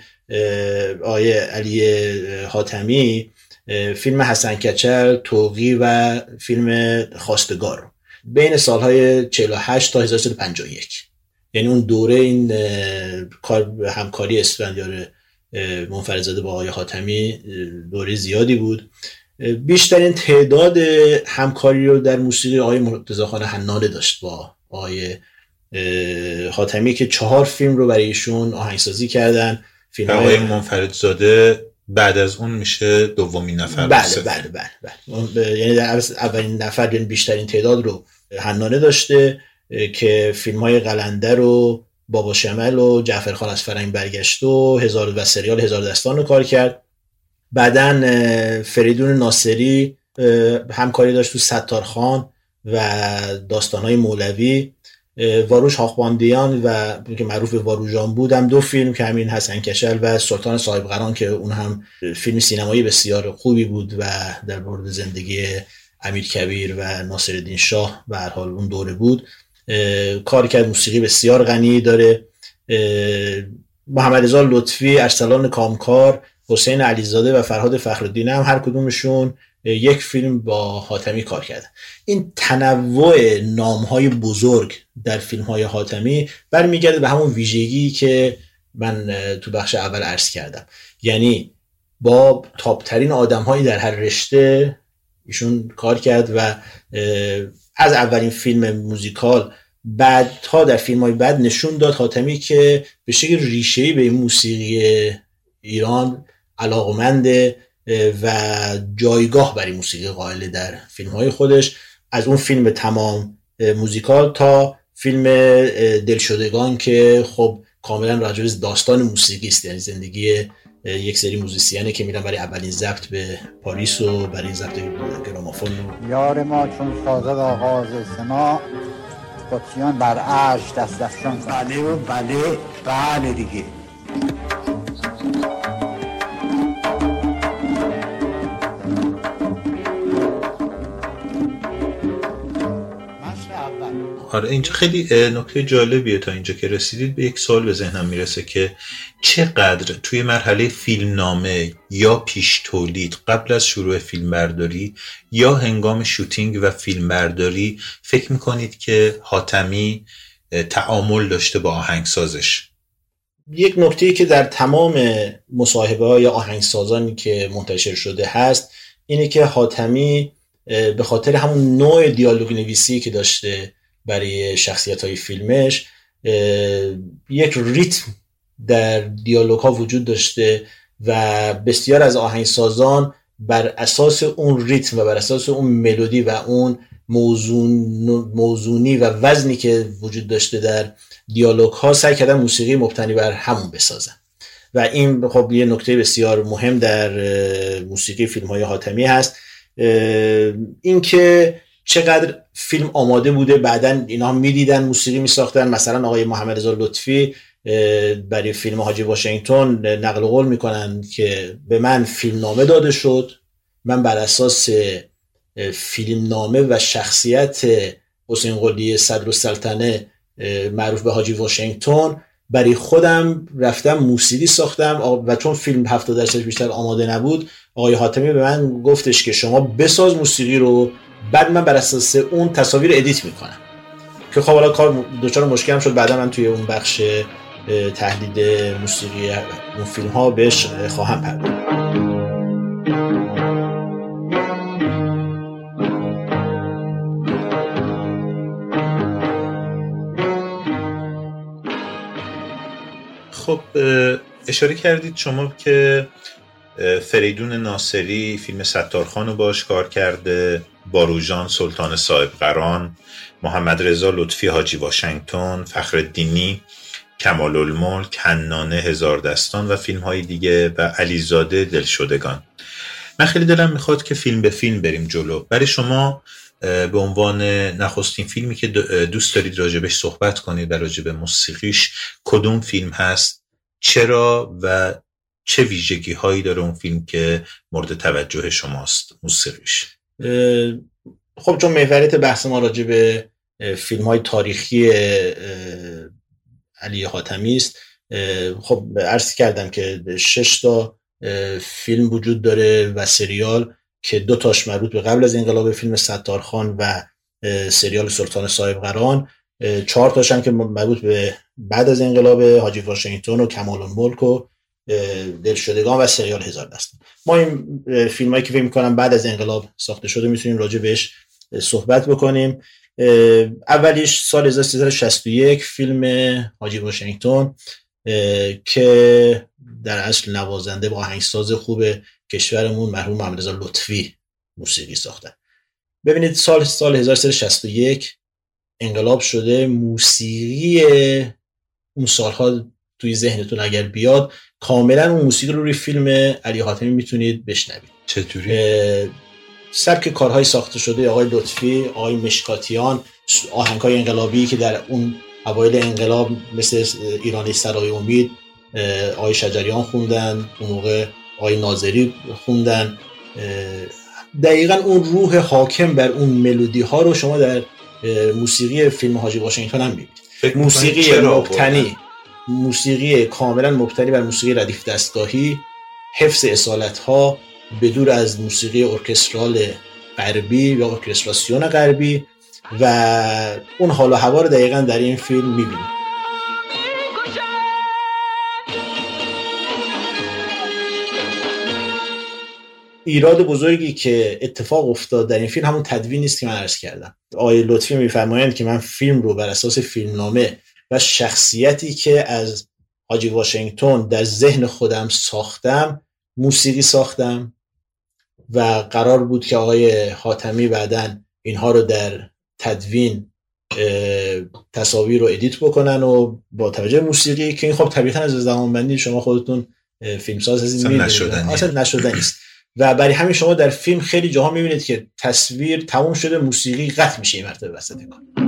آیه علی حاتمی. فیلم حسن کچل توقی و فیلم خواستگار. بین سالهای 48 تا 1951 یعنی اون دوره این کار همکاری اسفندیار منفردزاده با آقای حاتمی دوره زیادی بود. بیشترین تعداد همکاری رو در موسیقی آقای مرتضی خان حنانه داشت با آقای حاتمی که چهار فیلم رو برای ایشون آهنگسازی کردن. فیلم آقای منفردزاده بعد از اون میشه دومین نفر بله بله بله, بله. یعنی در اولین نفر یعنی بیشترین تعداد رو حنانه داشته که فیلم های قلندر و بابا شمل و جعفر خان از فرنگ برگشت و هزار و سریال هزار دستان رو کار کرد. بعدا فریدون ناصری همکاری داشت تو ستار خان و داستانهای مولوی. واروش هاخباندیان و که معروف واروژان بود هم دو فیلم که همین حسن کشل و سلطان صاحب قران که اون هم فیلم سینمایی بسیار خوبی بود و در مورد زندگی امیر کبیر و ناصر شاه به حال اون دوره بود. کار کرد موسیقی بسیار غنی داره. محمد رضا لطفی ارسلان کامکار حسین علیزاده و فرهاد فخرالدین هم هر کدومشون یک فیلم با حاتمی کار کردن این تنوع نام های بزرگ در فیلم های حاتمی برمیگرده به همون ویژگی که من تو بخش اول عرض کردم. یعنی با تاپترین آدم هایی در هر رشته ایشون کار کرد و از اولین فیلم موزیکال بعدها در فیلم های بعد نشون داد حاتمی که به شکل ریشه به موسیقی ایران علاقمنده و جایگاه برای موسیقی قائل در فیلم های خودش. از اون فیلم تمام موزیکال تا فیلم دلشدگان که خب کاملا راجع داستان موسیقی است. یعنی زندگی یک سری موزیسیانه که میرن برای اولین ضبط به پاریس و برای ضبط گرامافون یار ما چون سازد آغاز سما قدسیان بر عرش دست دستان بله و بله بله دیگه. آره اینجا خیلی نکته جالبیه تا اینجا که رسیدید به یک سوال به ذهنم می‌رسه که چقدر توی مرحله فیلم نامه یا پیش تولید قبل از شروع فیلم برداری یا هنگام شوتینگ و فیلم برداری فکر می‌کنید که حاتمی تعامل داشته با آهنگسازش؟ یک نکته که در تمام مصاحبه های آهنگسازانی که منتشر شده هست اینه که حاتمی به خاطر همون نوع دیالوگ نویسی که داشته برای شخصیت های فیلمش یک ریتم در دیالوگ ها وجود داشته و بسیار از آهنگسازان بر اساس اون ریتم و بر اساس اون ملودی و اون موزون موزونی و وزنی که وجود داشته در دیالوگ ها سعی کردن موسیقی مبتنی بر همون بسازن. و این خب یه نکته بسیار مهم در موسیقی فیلم های حاتمی هست. اینکه چقدر فیلم آماده بوده بعدا اینا می‌دیدن موسیقی میساختن. مثلا آقای محمد رضا لطفی برای فیلم حاجی واشنگتن نقل قول می‌کنن که به من فیلم نامه داده شد. من بر اساس فیلم نامه و شخصیت حسین قلی صدر السلطنه معروف به حاجی واشنگتن برای خودم رفتم موسیقی ساختم. و چون فیلم 70 درصد بیشتر آماده نبود آقای حاتمی به من گفتش که شما بساز موسیقی رو. بعد من بر اساس اون تصاویر ادیت می‌کنم. که خب حالا کار دوچار مشکل هم شد بعدا من توی اون بخش تحلیل موسیقی اون فیلم ها بهش خواهم پرداخت. خب اشاره کردید شما که فریدون ناصری فیلم ستارخان رو باش کار کرده باروژان سلطان صاحب قران محمد رضا لطفی حاجی واشنگتن فخر دینی کمال الملک کنانه هزار دستان و فیلم های دیگه و علیزاده دلشدگان. من خیلی دلم می‌خواد که فیلم به فیلم بریم جلو. برای شما به عنوان نخستین فیلمی که دوست دارید راجبش صحبت کنید و راجب موسیقیش کدوم فیلم هست؟ چرا و چه ویژگی هایی داره اون فیلم که مورد توجه شماست؟ موسیقیش. خب چون محوریت بحث ما راجع به فیلم های تاریخی علی حاتمی است. خب عرض کردم که شش تا فیلم وجود داره و سریال که دو تاش مربوط به قبل از انقلاب فیلم ستارخان و سریال سلطان صاحب قران. چهار تاش هم که مربوط به بعد از انقلاب حاجی واشنگتن و کمال الملک و دلشدگان و سریال هزار دست. ما این فیلم هایی که فکر می‌کنم بعد از انقلاب ساخته شده می‌تونیم راجع بهش صحبت بکنیم. اولیش سال 1361 فیلم حاجی واشنگتن که در اصل نوازنده با آهنگساز خوب کشورمون مرحوم محمد رضا لطفی موسیقی ساختن ببینید سال سال 1361 انقلاب شده موسیقی اون سالها توی ذهنتون اگر بیاد کاملا اون موسیقی رو روی فیلم علی حاتمی می‌تونید بشنوید. چطوری؟ سبک کارهای ساخته شده آقای لطفی آقای مشکاتیان آهنگ های انقلابی که در اون اوایل انقلاب مثل ایرانی سرای امید آقای شجریان خوندن اون موقع آقای ناظری خوندن. دقیقا اون روح حاکم بر اون ملودی ها رو شما در موسیقی فیلم حاجی واشنگتن هم می‌بینید. موسیقی مبتنی. موسیقی کاملا مبتنی بر موسیقی ردیف دستگاهی حفظ اصالت ها بدور از موسیقی ارکسترال غربی یا ارکستراسیون غربی و اون حال و هوا رو دقیقا در این فیلم می‌بینید ایراد بزرگی که اتفاق افتاد در این فیلم همون تدوین نیست که من عرض کردم. آقای لطفی میفرمایند که من فیلم رو بر اساس فیلمنامه و شخصیتی که از حاجی واشنگتن در ذهن خودم ساختم موسیقی ساختم و قرار بود که آقای حاتمی بعدا اینها رو در تدوین تصاویر رو ادیت بکنن و با توجه موسیقی که این خب طبیعتا از زمان بندی شما خودتون فیلمساز هستید اصلا نشدنی نیست. و برای همین شما در فیلم خیلی جاها می‌بینید که تصویر تموم شده موسیقی قطع میشه این مرتبه وسط کار.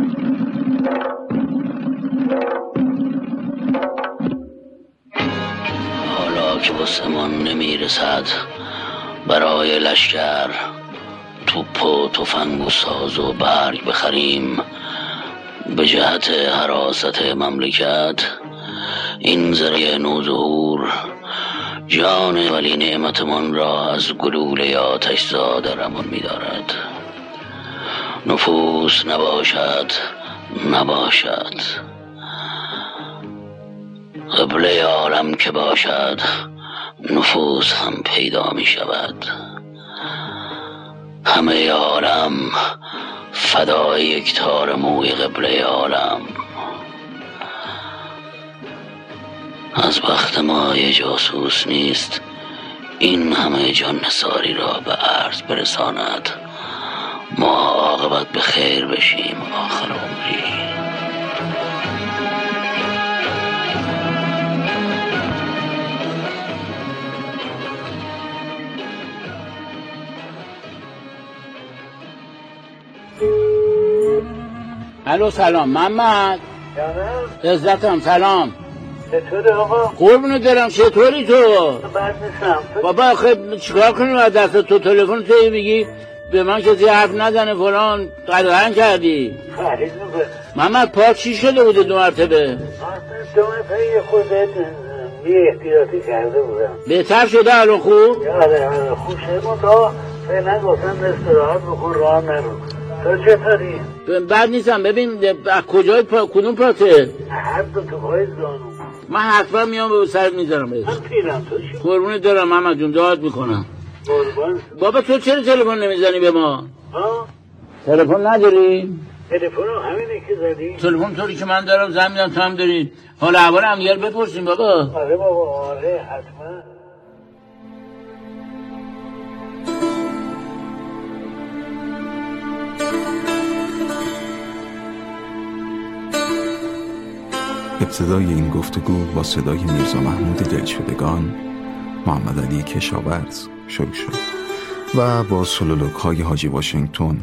بسمان نمی‌رسد. برای لشکر توپ و تفنگ و ساز و برگ بخریم. به جهت حراست مملکت این ذریع نوظهور جان ولی نعمتمان را از گلوله آتش رمون می دارد نفوس نباشد نباشد. قبله عالم که باشد نفوس هم پیدا می شود. همه عالم فدای یک تار موی قبله عالم. از بخت ما یه جاسوس نیست. این همه جان نساری را به عرض برساند. ما عاقبت به خیر بشیم آخر عمری. الو سلام. محمد. عزتم سلام. چطوره آقا؟ قربونو دارم چطوری تو؟ بد نیستم. بابا خب چیکار کنیم؟ از دست تو تلفن تو میگی؟ به من کسی حرف نزنه فلان. قدرن کردی. میگه محمد پاک چی شده بوده دو مرتبه؟ دو مرتبه یه خورده یه احتیاطی کرده بودم. بهتر شده الان خوب؟ آره آره خوب شده تا. فعلا گفتم استراحت بکن راه نرو. تو چطوری؟ بد نیستم ببین از کجای پا... کدوم پاته؟ هر دو تو پای زانو من حتما میام به سرت می‌ذارم من پیرم تو چی؟ قربونت دارم محمد جون دعات می‌کنم قربان بابا تو چرا تلفن نمی‌زنی به ما؟ ها؟ تلفن نداری؟ تلفن همینه که زدی؟ تلفن طوری که من دارم زن میدم تو هم داری حالا اول هم دیگر بپرسیم بابا آره بابا آره حتما ابتدای این گفتگو با صدای میرزا محمود دلشدگان محمد علی کشاورز شروع شد و با سلولوک های حاجی واشنگتن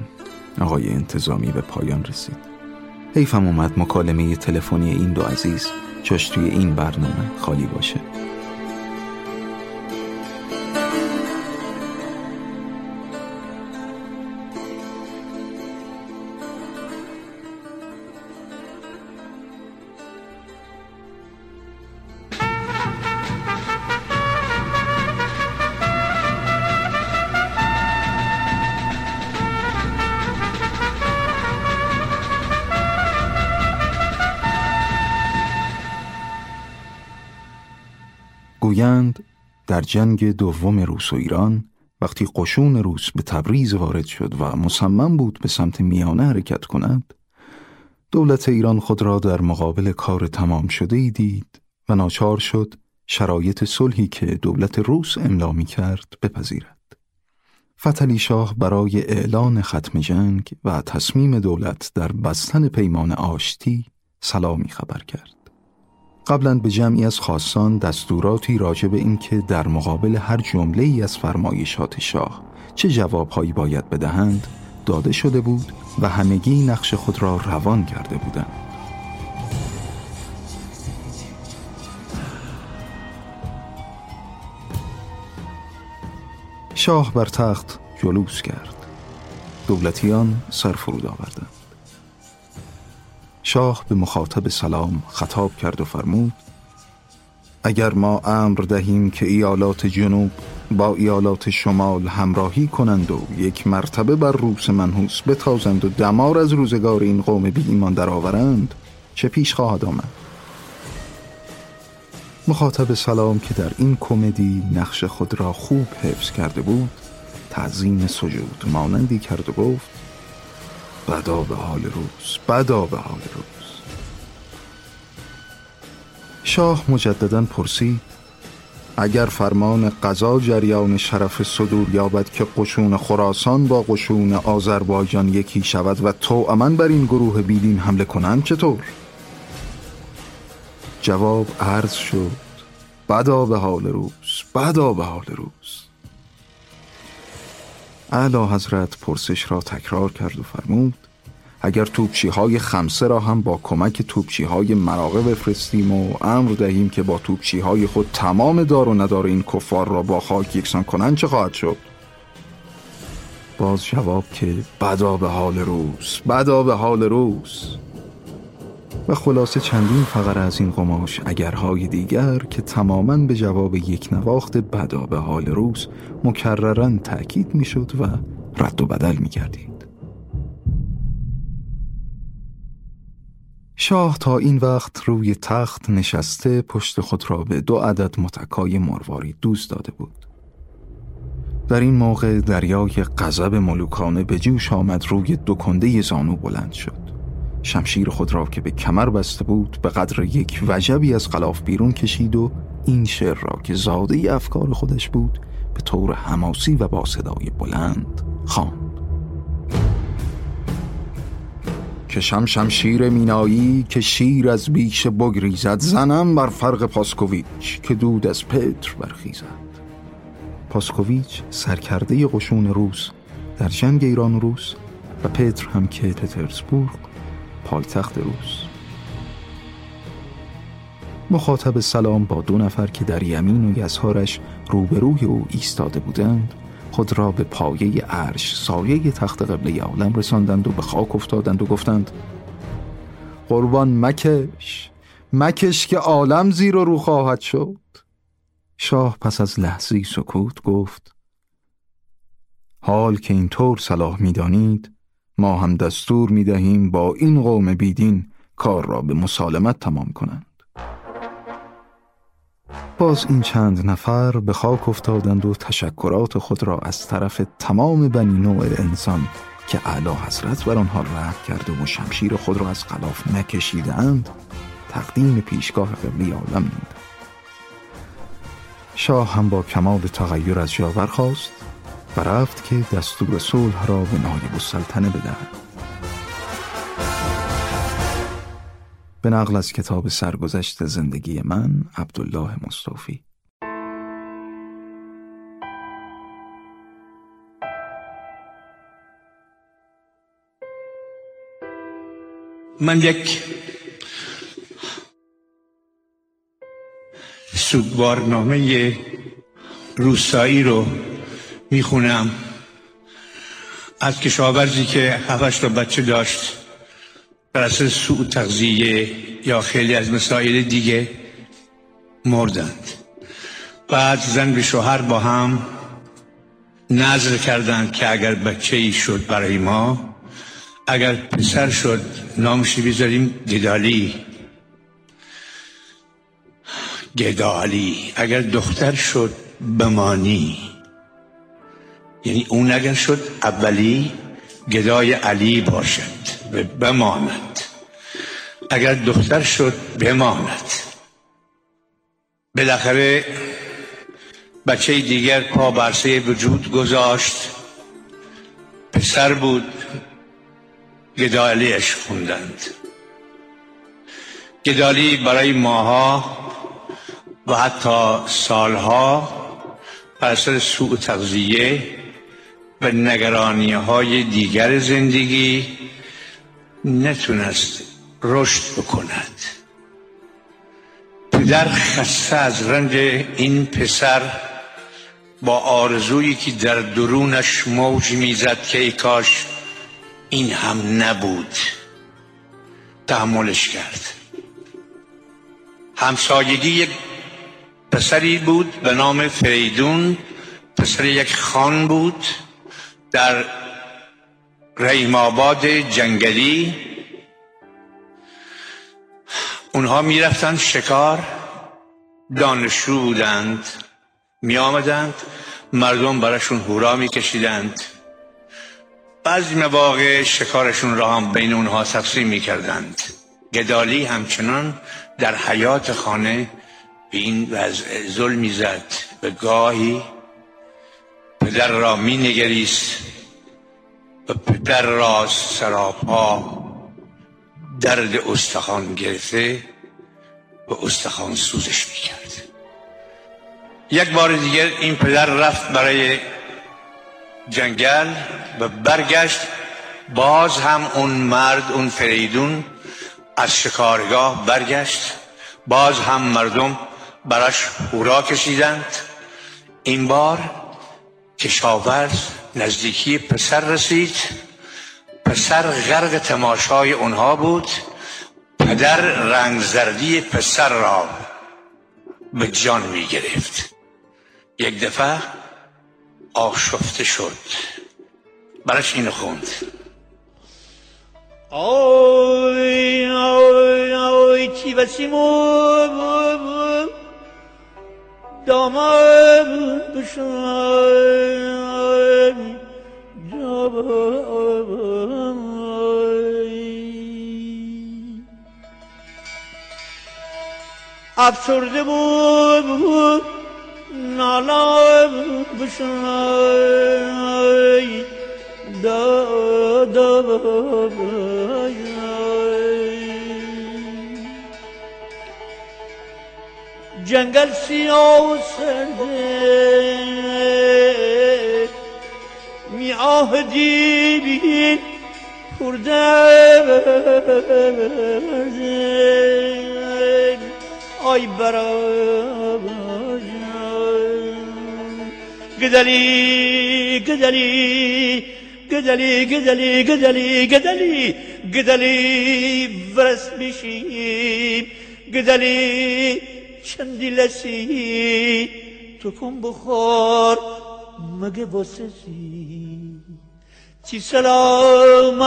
آقای انتظامی به پایان رسید. حیفم اومد مکالمه تلفنی این دو عزیز جاش توی این برنامه خالی باشه. در جنگ دوم روس و ایران وقتی قشون روس به تبریز وارد شد و مصمم بود به سمت میانه حرکت کند دولت ایران خود را در مقابل کار تمام شده ای دید و ناچار شد شرایط صلحی که دولت روس املا می کرد بپذیرد. فتلی شاه برای اعلان ختم جنگ و تصمیم دولت در بستن پیمان آشتی سلامی خبر کرد. قبلا به جمعی از خاصان دستوراتی راجع به اینکه در مقابل هر جمله ای از فرمایشات شاه چه جوابهایی باید بدهند داده شده بود و همگی نقش خود را روان کرده بودند. شاه بر تخت جلوس کرد. دولتیان سر فرود آوردند. شاه به مخاطب سلام خطاب کرد و فرمود اگر ما امر دهیم که ایالات جنوب با ایالات شمال همراهی کنند و یک مرتبه بر روس منحوس بتازند و دمار از روزگار این قوم بی ایمان در آورند چه پیش خواهد آمد؟ مخاطب سلام که در این کمدی نقش خود را خوب حفظ کرده بود تعظیم سجود مانندی کرد و گفت بدا به حال روز بدا به حال روز شاه مجددا پرسید اگر فرمان قضا جریان شرف صدور یابد که قشون خراسان با قشون آذربایجان یکی شود و تو امن بر این گروه بیدین حمله کنند چطور؟ جواب عرض شد بدا به حال روز بدا به حال روز اعلی حضرت پرسش را تکرار کرد و فرمود اگر توپچی های خمسه را هم با کمک توپچی های مراقه بفرستیم و امر دهیم که با توپچی های خود تمام دار و ندار این کفار را با خاک یکسان کنند چه خواهد شد؟ باز جواب که بدا به حال روز بدا به حال روز و خلاصه چندین فقره از این قماش اگرهای دیگر که تماما به جواب یک نواخت بدا به حال روز مکررن تأکید می‌شد و رد و بدل می گردید. شاه تا این وقت روی تخت نشسته پشت خود را به دو عدد متکای مرواری دوست داده بود. در این موقع دریای غضب ملوکانه به جوش آمد روی دو کنده زانو بلند شد. شمشیر خود را که به کمر بسته بود به قدر یک وجبی از غلاف بیرون کشید و این شعر را که زاده افکار خودش بود به طور حماسی و با صدای بلند خواند. که شم شمشیر مینایی که شیر از بیش بگریزد زنم بر فرق پاسکوویچ که دود از پتر برخیزد. پاسکوویچ سرکرده قشون روس در جنگ ایران و روس و پتر هم که پترزبورگ پایتخت روس مخاطب سلام با دو نفر که در یمین و یسارش روبروی او ایستاده بودند خود را به پایه عرش سایه تخت قبله عالم رساندند و به خاک افتادند و گفتند قربان مکش مکش که عالم زیر و رو خواهد شد. شاه پس از لحظی سکوت گفت حال که اینطور صلاح می‌دانید ما هم دستور می دهیم با این قوم بیدین کار را به مسالمت تمام کنند. باز این چند نفر به خاک افتادند و تشکرات خود را از طرف تمام بنی نوع انسان که اعلی حضرت بر آنها رحم کرده و شمشیر خود را از خلاف نکشیدند تقدیم پیشگاه قبلی عالم نمودند. شاه هم با کمال تغییر از جا برخاست. و رفت که دستور صلح را به نایب السلطنه بدهد. به نقل از کتاب سرگذشت زندگی من عبدالله مصطفی. من یک سوگوارنامه روسایی رو می‌خونم. از کشاورزی که هفتش تا بچه داشت. بر اساس سوء تغذیه یا خیلی از مسائل دیگه مردند. بعد زن به شوهر با هم نظر کردند که اگر بچه ای شد برای ما اگر پسر شد نامش بیذاریم گدالی. گدالی. اگر دختر شد بمانی. یعنی اون اگر شد اولی گدای علی باشد و بماند. اگر دختر شد بماند. بالاخره بچه دیگر پا برسه وجود گذاشت. پسر بود. گدالیش خوندند. گدالی برای ماها و حتی سالها بر اثر سوء تغذیه به نگرانی های دیگر زندگی نتونست رشد بکند. پدر خسته از رنج این پسر با آرزویی که در درونش موج می‌زد که ای کاش این هم نبود. تحملش کرد. همسایگی یک پسری بود به نام فریدون. پسر یک خان بود. در رحیم جنگلی. اونها می‌رفتند شکار دانشجو بودند می آمدند مردم براشون هورا میکشیدند. بعضی مواقع شکارشون را هم بین اونها تقسیم می کردند گدالی همچنان در حیات خانه به این وضع ظلم زد و گاهی پدر را می نگریست و پدر را سراپا درد استخوان گرفته و استخوان سوزش می کرد یک بار دیگر این پدر رفت برای جنگل و برگشت. باز هم اون مرد اون فریدون از شکارگاه برگشت. باز هم مردم براش هورا کشیدند. این بار کشاورز نزدیکی پسر رسید. پسر غرق تماشای اونها بود. پدر رنگ زردی پسر را به جان می گرفت یک دفعه آشفته شد. برش اینو خوند. آی آی آی چی بسی مو دامن بشم افسرده بود نالم بشای دا دا جنگل سیاه و سرده می آهدی بین پرده آی برای گدلی گدلی گدلی گدلی گدلی گدلی گدلی برس میشیم. گدلی چندی لسی تو کن بخور مگه واسه چی سلام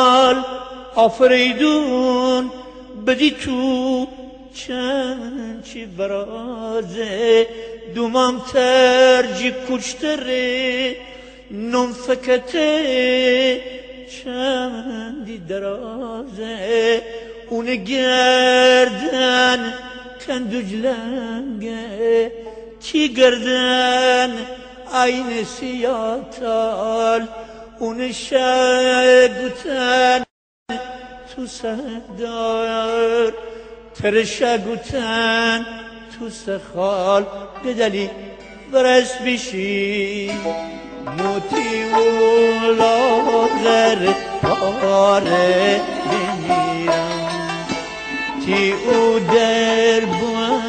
آفریدون بدی تو چند چی برازه دومام ترجی کشتره نم فکته چندی درازه اون گردن کندو جلنگه چی گردن عین سیاتال اون شگوتن تو سردار تر شگوتن تو سخال. گدلی برس بشی موتی و لاغر پاره بمیرم تی او در با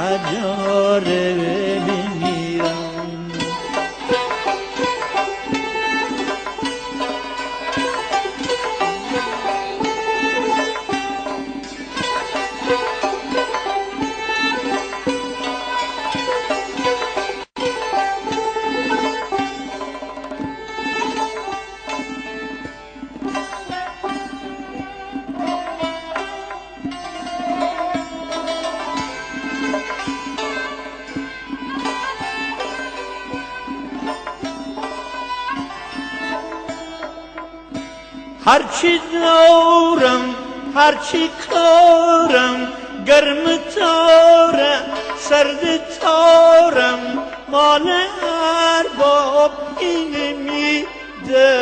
عجاره. هرچی دارم هرچی کارم گرم تارم سرد تارم. مال ارباب این می گدلی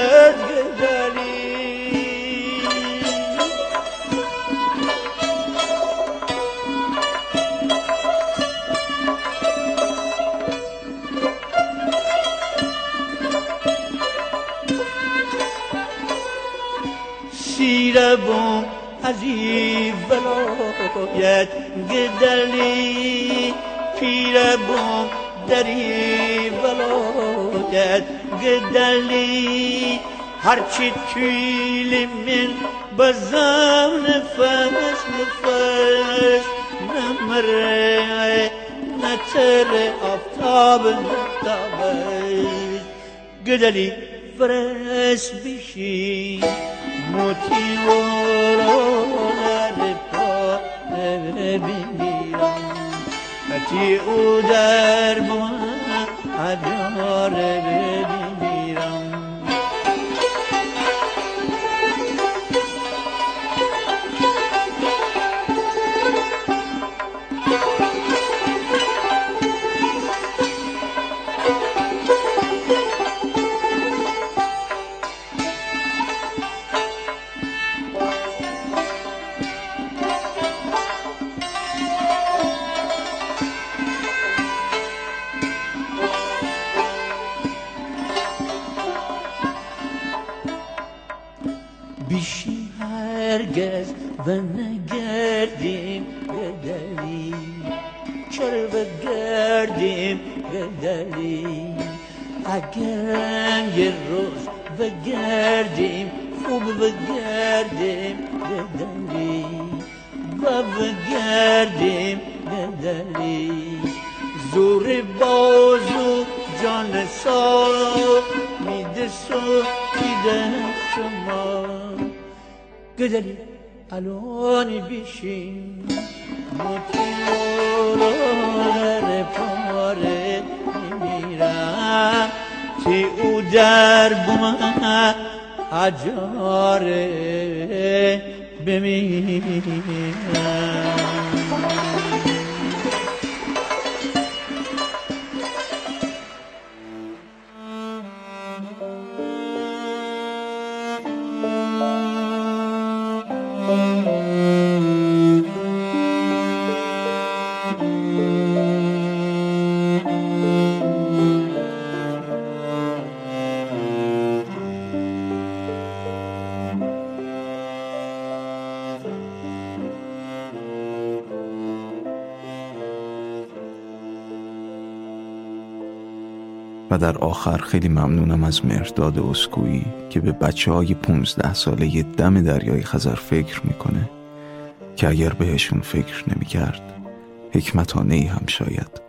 ولایت گدلی پیره بوم دری ولایت گدلی هرچی تویلی من بزم نفس نفس نمره نتر آفتاب نتابه گدلی فرس بشی موتی هرگز acı در آخر خیلی ممنونم از مرداد اسکویی که به بچه های 15 ساله دم دریای خزر فکر می‌کنه که اگر بهشون فکر نمی‌کرد حکمتانه ای هم شاید